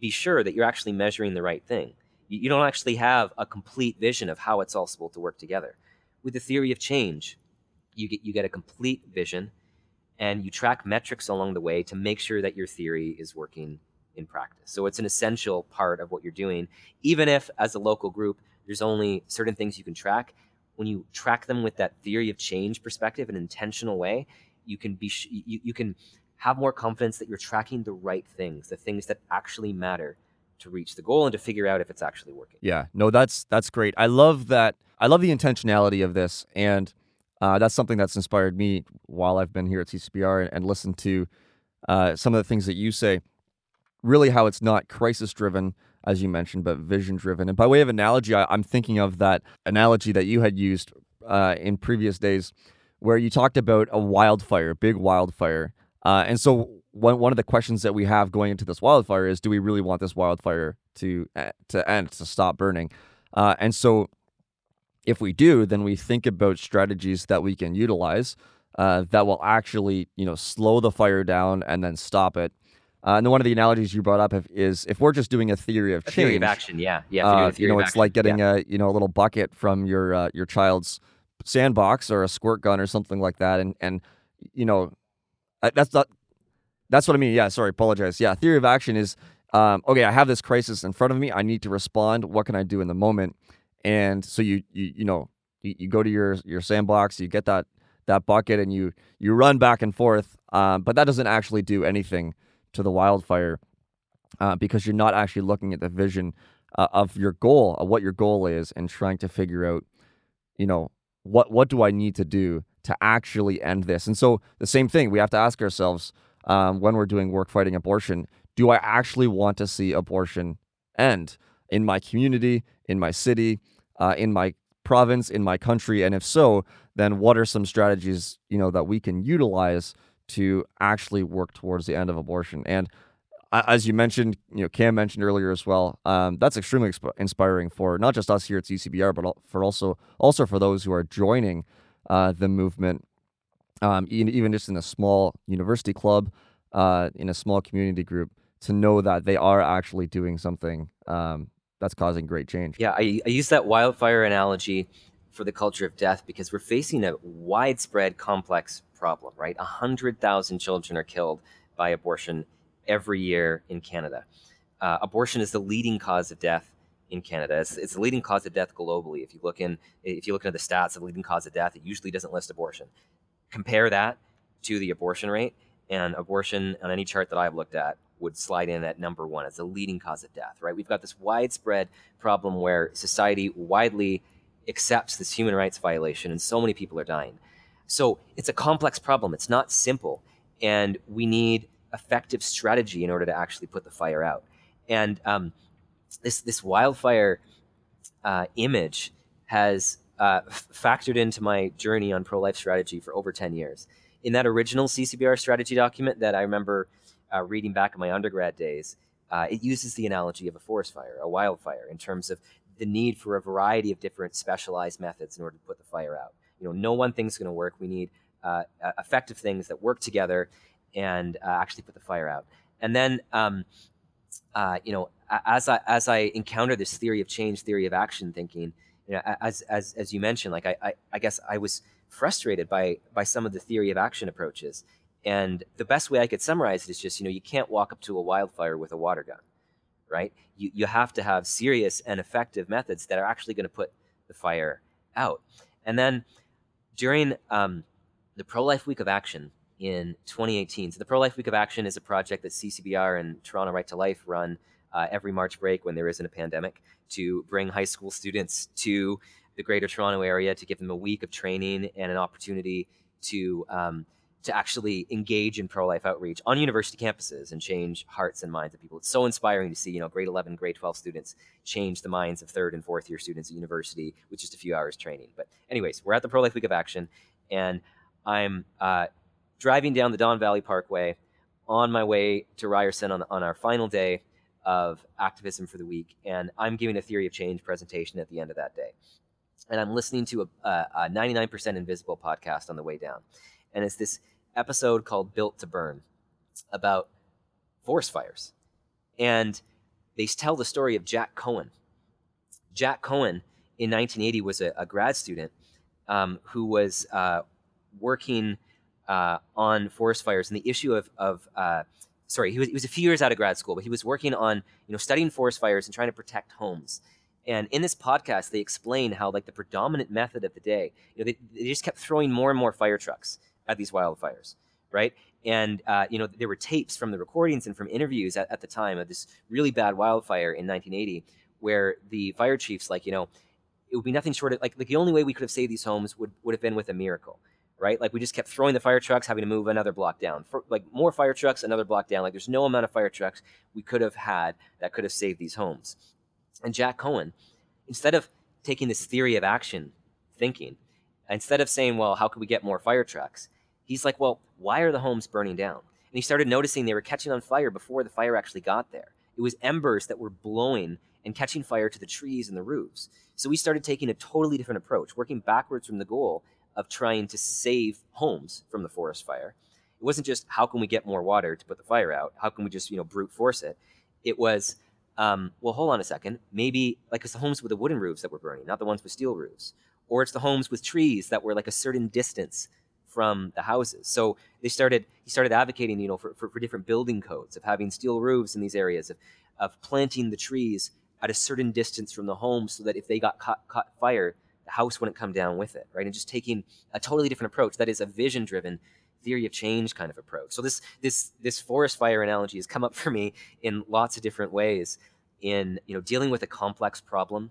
be sure that you're actually measuring the right thing. You don't actually have a complete vision of how it's all supposed to work together. With the theory of change, you get you get a complete vision, and you track metrics along the way to make sure that your theory is working in practice. So it's an essential part of what you're doing, even if as a local group there's only certain things you can track. When you track them with that theory of change perspective, an intentional way, you can be sh- you, you can have more confidence that you're tracking the right things, the things that actually matter to reach the goal and to figure out if it's actually working. Yeah, no, that's that's great. I love that. I love the intentionality of this, and uh, that's something that's inspired me while I've been here at CCBR and, and listened to uh, some of the things that you say. Really, how it's not crisis driven, as you mentioned, but vision driven. And by way of analogy, I, am thinking of that analogy that you had used uh, in previous days, where you talked about a wildfire, big wildfire. Uh, and so one one of the questions that we have going into this wildfire is, do we really want this wildfire to uh, to end, to stop burning? Uh, and so, if we do, then we think about strategies that we can utilize uh, that will actually, you know, slow the fire down and then stop it. Uh, and then one of the analogies you brought up is if we're just doing a theory of a change, theory of action, yeah, yeah. Uh, you know, it's action, like getting yeah. a you know a little bucket from your uh, your child's sandbox or a squirt gun or something like that, and and you know that's not that's what I mean. Yeah, sorry, apologize. Yeah, theory of action is um, okay. I have this crisis in front of me. I need to respond. What can I do in the moment? And so you you you know you, you go to your your sandbox, you get that that bucket, and you you run back and forth. Um, but that doesn't actually do anything to the wildfire uh, because you're not actually looking at the vision uh, of your goal, of what your goal is, and trying to figure out, you know, what what do I need to do to actually end this? And so the same thing we have to ask ourselves um, when we're doing work fighting abortion: Do I actually want to see abortion end in my community, in my city, uh, in my province, in my country? And if so, then what are some strategies you know that we can utilize to actually work towards the end of abortion. And as you mentioned, you know, Cam mentioned earlier as well. Um, that's extremely exp- inspiring for not just us here at CCBR, but for also also for those who are joining uh, the movement, um, even, just in a small university club, uh, in a small community group, to know that they are actually doing something um, that's causing great change. Yeah, I, I use that wildfire analogy for the culture of death because we're facing a widespread, complex problem, right? 100,000 children are killed by abortion every year in Canada. Uh, abortion is the leading cause of death in Canada. It's, it's, the leading cause of death globally. If you look in, if you look into the stats of the leading cause of death, it usually doesn't list abortion. Compare that to the abortion rate, and abortion on any chart that I've looked at would slide in at number one as the leading cause of death. Right? We've got this widespread problem where society widely accepts this human rights violation, and so many people are dying. So it's a complex problem. It's not simple. And we need effective strategy in order to actually put the fire out. and um, this this wildfire uh, image has uh, f- factored into my journey on pro life strategy for over 10 years. In that original CCBR strategy document that I remember uh, reading back in my undergrad days, uh, it uses the analogy of a forest fire, a wildfire, in terms of the need for a variety of different specialized methods in order to put the fire out. You know, no one thing's going to work. We need uh, effective things that work together and uh, actually put the fire out. And then, um, you know, as I as I encounter this theory of change, theory of action thinking, you know, as as as you mentioned, like I, I, I guess I was frustrated by by some of the theory of action approaches. And the best way I could summarize it is just, you know, you can't walk up to a wildfire with a water gun, right? You you have to have serious and effective methods that are actually going to put the fire out. And then during um, the Pro Life Week of Action in 2018, so the Pro Life Week of Action is a project that CCBR and Toronto Right to Life run uh, every March break when there isn't a pandemic to bring high school students to the Greater Toronto area to give them a week of training and an opportunity to um, to actually engage in pro life outreach on university campuses and change hearts and minds of people. It's so inspiring to see, you know, grade 11, grade 12 students change the minds of third and fourth year students at university with just a few hours training. But, anyways, we're at the Pro Life Week of Action, and I'm uh, driving down the Don Valley Parkway on my way to Ryerson on, on our final day of activism for the week, and I'm giving a theory of change presentation at the end of that day. And I'm listening to a, a 99% Invisible podcast on the way down. And it's this episode called Built to Burn about forest fires. And they tell the story of Jack Cohen. Jack Cohen in 1980 was a, a grad student um, who was uh, working uh, on forest fires and the issue of, of uh, sorry, he was, he was a few years out of grad school, but he was working on, you know, studying forest fires and trying to protect homes. And in this podcast, they explain how, like, the predominant method of the day, you know, they, they just kept throwing more and more fire trucks at these wildfires, right? And, uh, you know, there were tapes from the recordings and from interviews at, at the time of this really bad wildfire in 1980 where the fire chiefs, like, you know, it would be nothing short of, like, like the only way we could have saved these homes would, would have been with a miracle right? Like we just kept throwing the fire trucks, having to move another block down. For, like more fire trucks, another block down. Like there's no amount of fire trucks we could have had that could have saved these homes. And Jack Cohen, instead of taking this theory of action thinking, instead of saying, well, how could we get more fire trucks? He's like, well, why are the homes burning down? And he started noticing they were catching on fire before the fire actually got there. It was embers that were blowing and catching fire to the trees and the roofs. So we started taking a totally different approach, working backwards from the goal of trying to save homes from the forest fire. It wasn't just how can we get more water to put the fire out? How can we just you know brute force it? It was um, well, hold on a second. Maybe like it's the homes with the wooden roofs that were burning, not the ones with steel roofs, or it's the homes with trees that were like a certain distance from the houses. So they started he started advocating you know for, for, for different building codes of having steel roofs in these areas of of planting the trees at a certain distance from the home so that if they got caught, caught fire the house wouldn't come down with it, right? And just taking a totally different approach. That is a vision driven theory of change kind of approach. So this this this forest fire analogy has come up for me in lots of different ways in you know dealing with a complex problem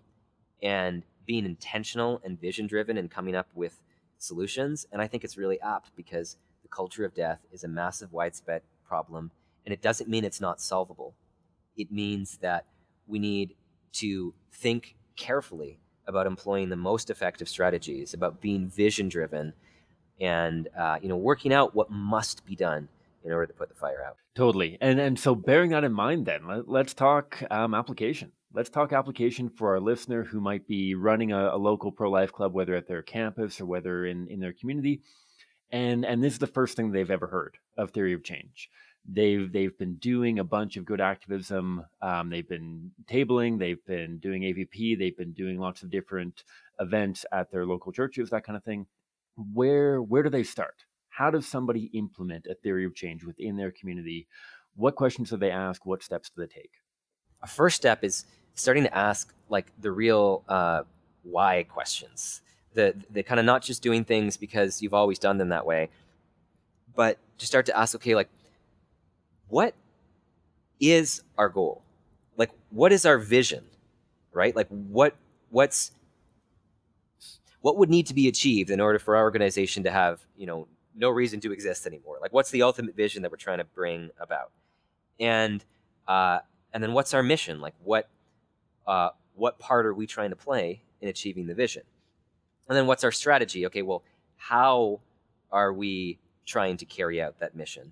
and being intentional and vision driven and coming up with solutions. And I think it's really apt because the culture of death is a massive widespread problem and it doesn't mean it's not solvable. It means that we need to think carefully about employing the most effective strategies, about being vision driven, and uh, you know working out what must be done in order to put the fire out. Totally, and and so bearing that in mind, then let, us talk um, application. Let's talk application for our listener who might be running a, a local pro life club, whether at their campus or whether in in their community, and and this is the first thing they've ever heard of theory of change. They've they've been doing a bunch of good activism. Um, they've been tabling. They've been doing AVP. They've been doing lots of different events at their local churches, that kind of thing. Where where do they start? How does somebody implement a theory of change within their community? What questions do they ask? What steps do they take? A first step is starting to ask like the real uh, why questions. The the kind of not just doing things because you've always done them that way, but to start to ask, okay, like what is our goal? Like, what is our vision? Right? Like, what what's what would need to be achieved in order for our organization to have you know no reason to exist anymore? Like, what's the ultimate vision that we're trying to bring about? And uh, and then what's our mission? Like what uh, what part are we trying to play in achieving the vision? And then what's our strategy? Okay, well, how are we trying to carry out that mission?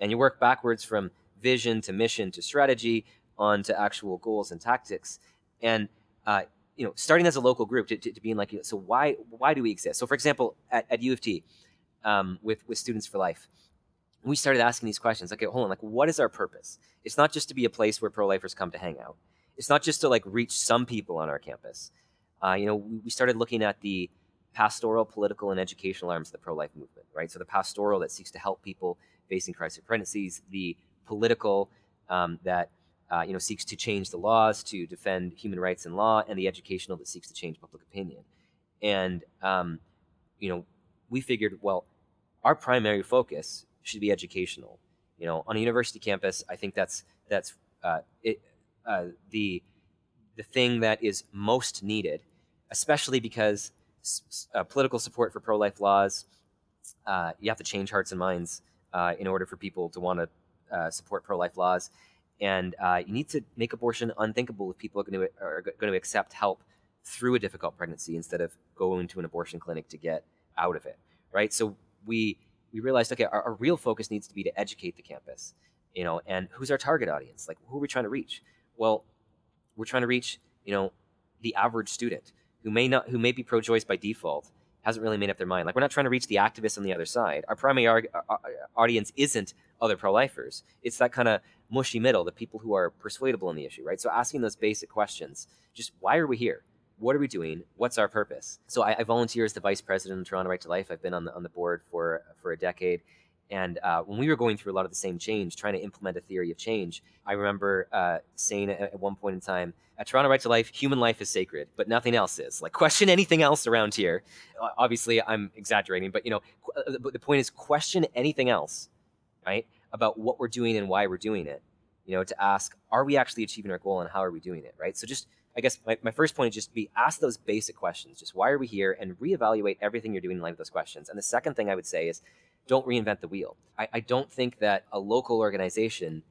And you work backwards from vision to mission to strategy on to actual goals and tactics. And uh, you know, starting as a local group to, to, to being like, so why why do we exist? So, for example, at, at U of T, um, with with Students for Life, we started asking these questions. Okay, hold on, like, what is our purpose? It's not just to be a place where pro-lifers come to hang out. It's not just to like reach some people on our campus. Uh, you know, we, we started looking at the pastoral, political, and educational arms of the pro-life movement, right? So the pastoral that seeks to help people facing crisis pregnancies, the political um, that uh, you know seeks to change the laws to defend human rights and law, and the educational that seeks to change public opinion. And um, you know, we figured, well, our primary focus should be educational. You know, on a university campus, I think that's that's uh, it, uh, the the thing that is most needed, especially because uh, political support for pro-life laws, uh, you have to change hearts and minds uh, in order for people to want to uh, support pro-life laws, and uh, you need to make abortion unthinkable if people are going to are going to accept help through a difficult pregnancy instead of going to an abortion clinic to get out of it. Right. So we we realized, okay, our, our real focus needs to be to educate the campus. You know, and who's our target audience? Like, who are we trying to reach? Well, we're trying to reach you know the average student who may not who may be pro-choice by default hasn't really made up their mind. Like we're not trying to reach the activists on the other side. Our primary ar- ar- uh, uh, audience isn't other pro-lifers. It's that kind of mushy middle the people who are persuadable in the issue right? So asking those basic questions just why are we here? What are we doing? What's our purpose? So i, I volunteer as the vice president of toronto right to life. I've been on the, on the board for for a decade and uh, when we were going through a lot of the same change, trying to implement a theory of change, I remember uh, saying at, one point in time, at Toronto Right to Life, human life is sacred, but nothing else is. Like, question anything else around here. Obviously, I'm exaggerating, but you know, qu- uh, the point is, question anything else, right, about what we're doing and why we're doing it. You know, to ask, are we actually achieving our goal and how are we doing it, right? So just I guess my, my first point is just be ask those basic questions. Just why are we here and reevaluate everything you're doing in light of those questions. And the second thing I would say is don't reinvent the wheel. I, I don't think that a local organization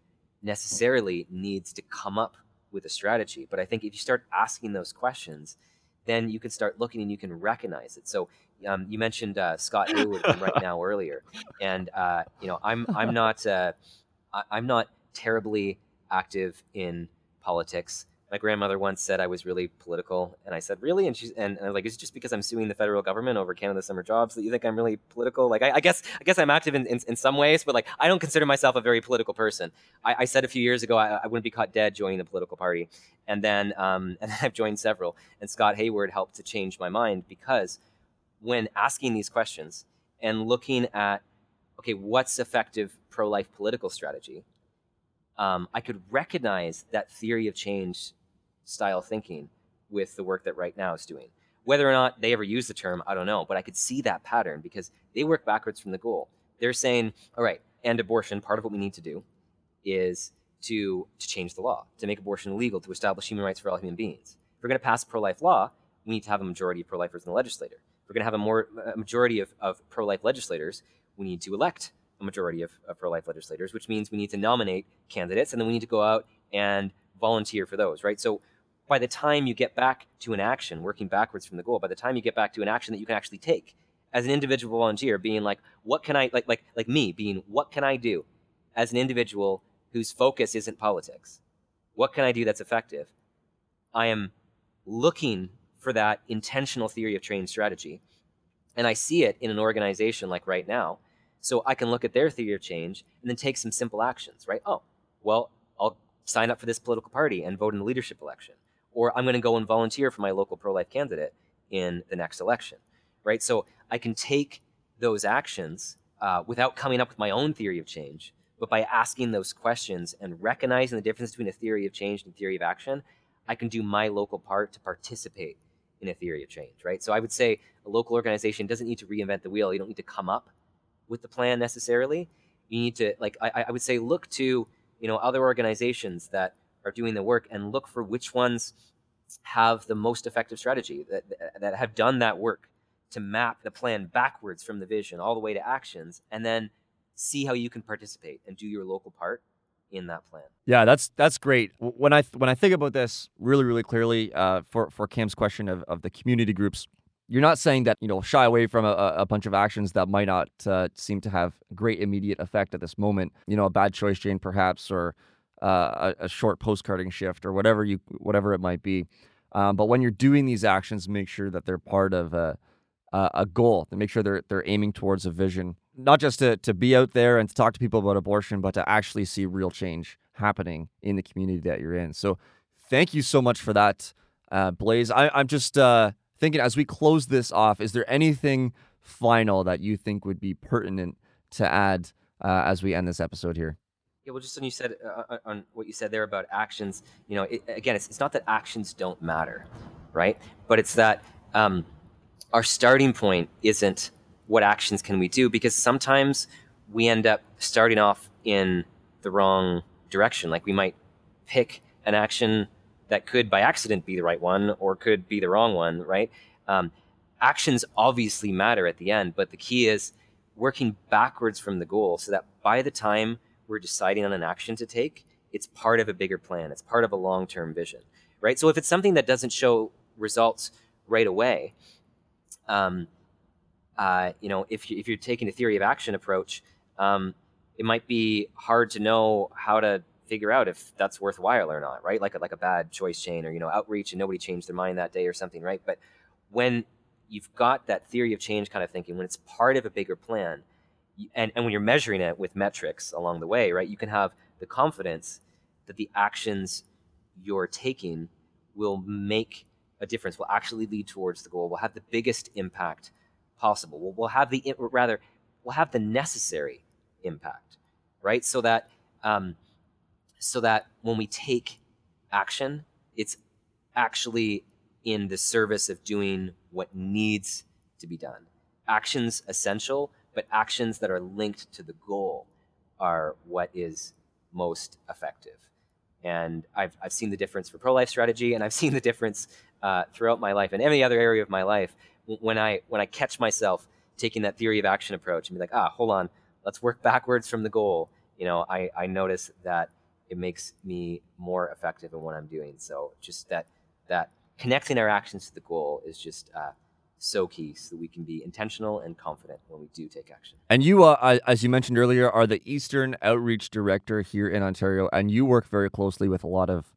necessarily needs to come up with a strategy. But I think if you start asking those questions, then you can start looking and you can recognize it. So um, you mentioned uh, Scott Hayward from right now earlier, and uh, you know I'm I'm not uh, I, am not terribly active in politics my grandmother once said I was really political, and I said, "Really?" And she's and, and I was like, "Is it just because I'm suing the federal government over Canada summer jobs that you think I'm really political?" Like, I, I guess I guess I'm active in, in, in, some ways, but like I don't consider myself a very political person. I, I said a few years ago I, I, wouldn't be caught dead joining the political party, and then um, and then I've joined several. And Scott Hayward helped to change my mind because when asking these questions and looking at okay, what's effective pro-life political strategy, um, I could recognize that theory of change style thinking with the work that Right Now is doing. Whether or not they ever use the term, I don't know, but I could see that pattern because they work backwards from the goal. They're saying, all right, and abortion, part of what we need to do is to, to change the law, to make abortion illegal, to establish human rights for all human beings. If we're going to pass a pro life law, we need to have a majority of pro lifers in the legislature. If we're going to have a, more, a majority of, of pro life legislators, we need to elect a majority of, of pro life legislators, which means we need to nominate candidates and then we need to go out and volunteer for those, right? So by the time you get back to an action, working backwards from the goal, by the time you get back to an action that you can actually take as an individual volunteer, being like, what can I like like like me being what can I do as an individual whose focus isn't politics? What can I do that's effective? I am looking for that intentional theory of change strategy. And I see it in an organization like right now. So I can look at their theory of change and then take some simple actions, right? Oh, well, I'll sign up for this political party and vote in the leadership election or I'm going to go and volunteer for my local pro life candidate in the next election, right? So I can take those actions uh, without coming up with my own theory of change, but by asking those questions and recognizing the difference between a theory of change and theory of action, I can do my local part to participate in a theory of change, right? So I would say a local organization doesn't need to reinvent the wheel. You don't need to come up with the plan necessarily. You need to, like, I, I would say, look to you know other organizations that are doing the work and look for which ones have the most effective strategy that, that have done that work to map the plan backwards from the vision all the way to actions and then see how you can participate and do your local part in that plan. Yeah, that's that's great. When I when I think about this really really clearly, uh, for for Cam's question of, of the community groups, you're not saying that you know shy away from a, a bunch of actions that might not uh, seem to have great immediate effect at this moment. You know, a bad choice chain perhaps, or uh, a, a, short postcarding shift, or whatever you whatever it might be. Um, but when you're doing these actions, make sure that they're part of a a goal. To make sure they're they're aiming towards a vision, not just to to be out there and to talk to people about abortion, but to actually see real change happening in the community that you're in. So, thank you so much for that, uh, Blaise. I, am just uh, thinking as we close this off, is there anything final that you think would be pertinent to add uh, as we end this episode here? Yeah, well, just when you said uh, uh, on what you said there about actions, you know, it, again, it's, it's not that actions don't matter, right? But it's that um, our starting point isn't what actions can we do because sometimes we end up starting off in the wrong direction. Like we might pick an action that could by accident be the right one or could be the wrong one, right? Um, actions obviously matter at the end, but the key is working backwards from the goal so that by the time we're deciding on an action to take, it's part of a bigger plan. It's part of a long term vision, right? So if it's something that doesn't show results right away, um, uh, you know, if, you, if you're taking a theory of action approach, um, it might be hard to know how to figure out if that's worthwhile or not, right? Like a, like a bad choice chain or you know outreach and nobody changed their mind that day or something, right? But when you've got that theory of change kind of thinking, when it's part of a bigger plan, and, and when you're measuring it with metrics along the way, right, you can have the confidence that the actions you're taking will make a difference, will actually lead towards the goal, will have the biggest impact possible. Will will have the rather we'll have the necessary impact, right? So that um, so that when we take action, it's actually in the service of doing what needs to be done. Actions essential, but actions that are linked to the goal are what is most effective. And I've, I've seen the difference for pro life strategy, and I've seen the difference uh, throughout my life and any other area of my life when I when I catch myself taking that theory of action approach and be like, ah, hold on, let's work backwards from the goal. You know, I, I notice that it makes me more effective in what I'm doing. So just that that connecting our actions to the goal is just uh, so key, so that we can be intentional and confident when we do take action. And you, uh, as you mentioned earlier, are the Eastern Outreach Director here in Ontario, and you work very closely with a lot of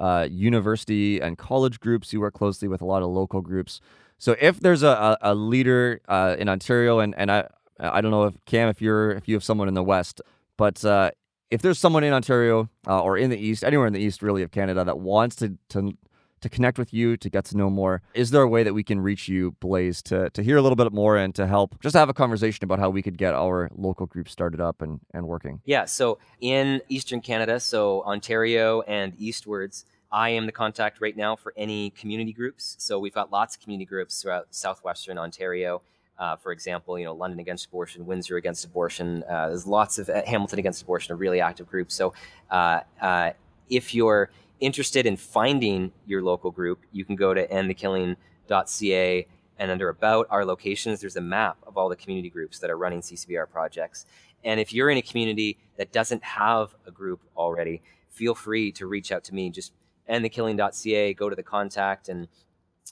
uh, university and college groups. You work closely with a lot of local groups. So if there's a, a, leader uh, in Ontario, and, and I I don't know if Cam, if you're if you have someone in the West, but uh, if there's someone in Ontario uh, or in the East, anywhere in the East really of Canada that wants to to to connect with you, to get to know more, is there a way that we can reach you, Blaise, to to hear a little bit more and to help just have a conversation about how we could get our local group started up and, and working? Yeah, so in Eastern Canada, so Ontario and eastwards, I am the contact right now for any community groups. So we've got lots of community groups throughout southwestern Ontario. Uh, for example, you know, London Against Abortion, Windsor Against Abortion. Uh, there's lots of uh, Hamilton Against Abortion, a really active group. So uh, uh, if you're interested in finding your local group, you can go to endthekilling.ca and under about our locations, there's a map of all the community groups that are running CCBR projects. And if you're in a community that doesn't have a group already, feel free to reach out to me. Just endthekilling.ca, go to the contact, and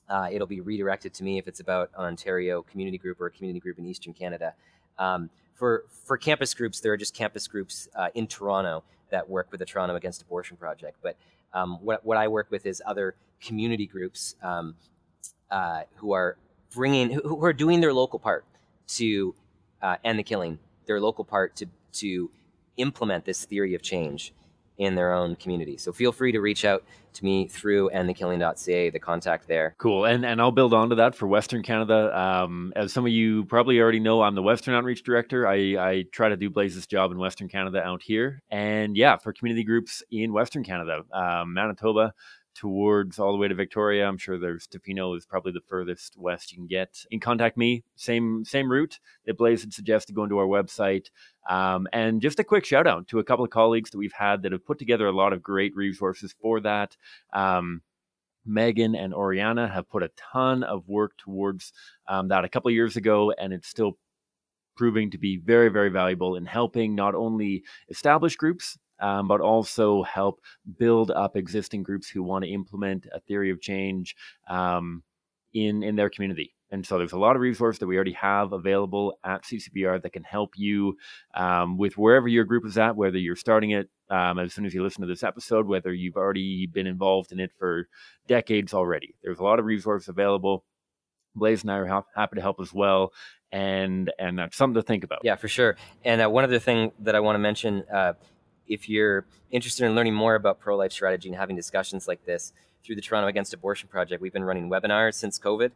uh, it'll be redirected to me if it's about an Ontario community group or a community group in Eastern Canada. Um, for for campus groups, there are just campus groups uh, in Toronto that work with the Toronto Against Abortion Project. But um, what what I work with is other community groups um, uh, who are bringing who, who, are doing their local part to uh, end the killing, their local part to to implement this theory of change in their own community. So feel free to reach out to me through endthekilling.ca, the contact there. Cool. And and I'll build on to that for Western Canada. Um, as some of you probably already know, I'm the Western Outreach Director. I, I try to do Blaise's job in Western Canada out here. And yeah, for community groups in Western Canada, um, Manitoba, towards all the way to Victoria. I'm sure there's Tofino is probably the furthest west you can get. In contact me, same same route that Blaise had suggested going to our website. Um, and just a quick shout out to a couple of colleagues that we've had that have put together a lot of great resources for that. Um, Megan and Oriana have put a ton of work towards um, that a couple of years ago, and it's still proving to be very, very valuable in helping not only establish groups um, but also help build up existing groups who want to implement a theory of change um, in in their community. And so there's a lot of resources that we already have available at CCBR that can help you um, with wherever your group is at, whether you're starting it um, as soon as you listen to this episode, whether you've already been involved in it for decades already. There's a lot of resources available. Blaise and I are ha- happy to help as well, and and that's something to think about. Yeah, for sure. And uh, one other thing that I want to mention, uh, if you're interested in learning more about pro-life strategy and having discussions like this through the Toronto Against Abortion Project, we've been running webinars since COVID.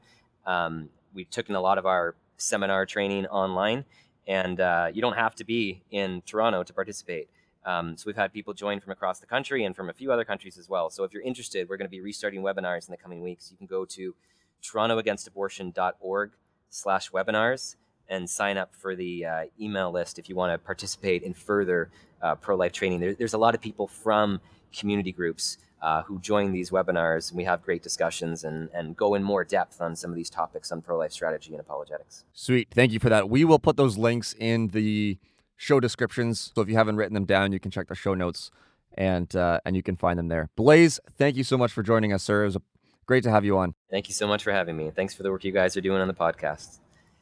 Um, we've taken a lot of our seminar training online, and uh, you don't have to be in Toronto to participate. Um, so we've had people join from across the country and from a few other countries as well. So if you're interested, we're going to be restarting webinars in the coming weeks. You can go to torontoagainstabortion.org slash webinars and sign up for the uh, email list if you want to participate in further uh, pro-life training. There, there's a lot of people from community groups uh, who join these webinars, and we have great discussions and, and go in more depth on some of these topics on pro-life strategy and apologetics. Sweet. Thank you for that. We will put those links in the show descriptions. So if you haven't written them down, you can check the show notes and uh, and you can find them there. Blaise, thank you so much for joining us, sir. It was a, great to have you on. Thank you so much for having me. Thanks for the work you guys are doing on the podcast.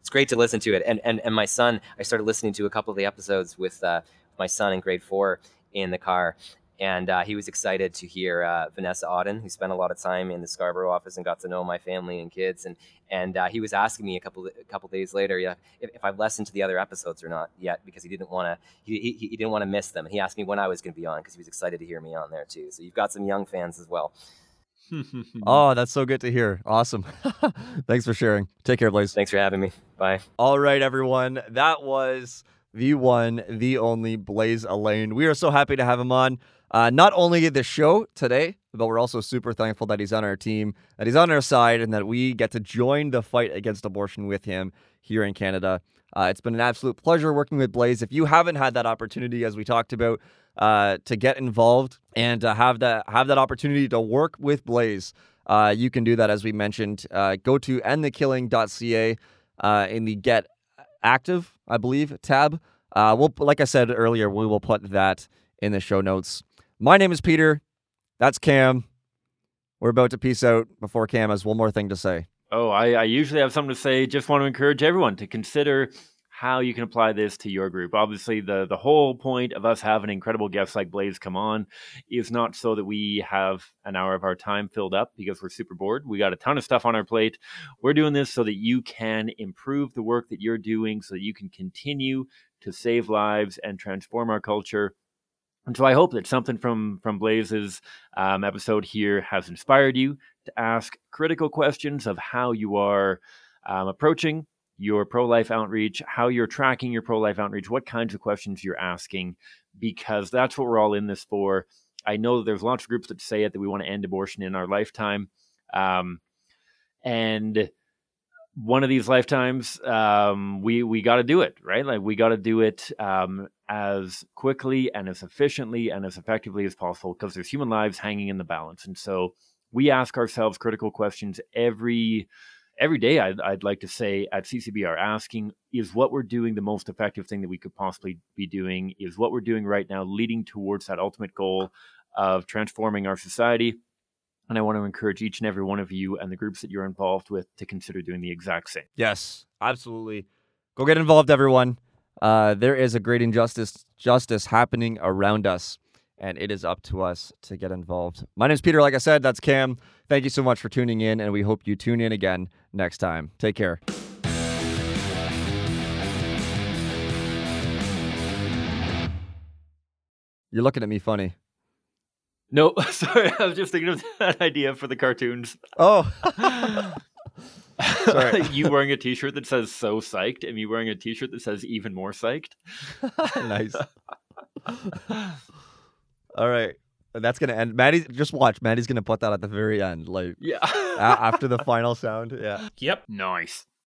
It's great to listen to it. And and, and my son, I started listening to a couple of the episodes with uh, my son in grade four in the car, and uh, he was excited to hear uh, Vanessa Auden, who spent a lot of time in the Scarborough office and got to know my family and kids. And and uh, he was asking me a couple a couple days later, yeah, if, if, I've listened to the other episodes or not yet, because he didn't want to he, he, he, didn't want to miss them. And he asked me when I was going to be on because he was excited to hear me on there too. So you've got some young fans as well. oh, that's so good to hear. Awesome. Thanks for sharing. Take care, Blaise. Thanks for having me. Bye. All right, everyone. That was the one, the only Blaise Alleyne. We are so happy to have him on. Uh, not only the show today, but we're also super thankful that he's on our team, that he's on our side, and that we get to join the fight against abortion with him here in Canada. Uh, it's been an absolute pleasure working with Blaise. If you haven't had that opportunity, as we talked about, uh, to get involved and uh, have that have that opportunity to work with Blaise, uh, you can do that. As we mentioned, uh, go to endthekilling.ca uh, in the Get Active, I believe, tab. Uh, we'll, like I said earlier, we will put that in the show notes. My name is Pieter. That's Cam. We're about to peace out before Cam has one more thing to say. Oh, I, I usually have something to say. Just want to encourage everyone to consider how you can apply this to your group. Obviously, the the whole point of us having incredible guests like Blaise come on is not so that we have an hour of our time filled up because we're super bored. We got a ton of stuff on our plate. We're doing this so that you can improve the work that you're doing, so that you can continue to save lives and transform our culture and so I hope that something from from Blaise's um, episode here has inspired you to ask critical questions of how you are um, approaching your pro life outreach, how you're tracking your pro life outreach, what kinds of questions you're asking, because that's what we're all in this for. I know there's lots of groups that say it that we want to end abortion in our lifetime, um, and one of these lifetimes, um, we we got to do it, right? Like we got to do it um, as quickly and as efficiently and as effectively as possible because there's human lives hanging in the balance, and so we ask ourselves critical questions every every day. I'd, I'd like to say at CCBR, asking is what we're doing the most effective thing that we could possibly be doing? Is what we're doing right now leading towards that ultimate goal of transforming our society? And I want to encourage each and every one of you and the groups that you're involved with to consider doing the exact same. Yes, absolutely. Go get involved, everyone. Uh, there is a great injustice justice happening around us, and it is up to us to get involved. My name is Pieter. Like I said, that's Cam. Thank you so much for tuning in, and we hope you tune in again next time. Take care. You're looking at me funny. No, sorry. I was just thinking of that idea for the cartoons. Oh. sorry. you wearing a t-shirt that says so psyched and me wearing a t-shirt that says even more psyched. nice. All right. That's gonna end. Maddie, just watch. Maddie's gonna put that at the very end, like yeah, a- after the final sound. Yeah. Yep. Nice.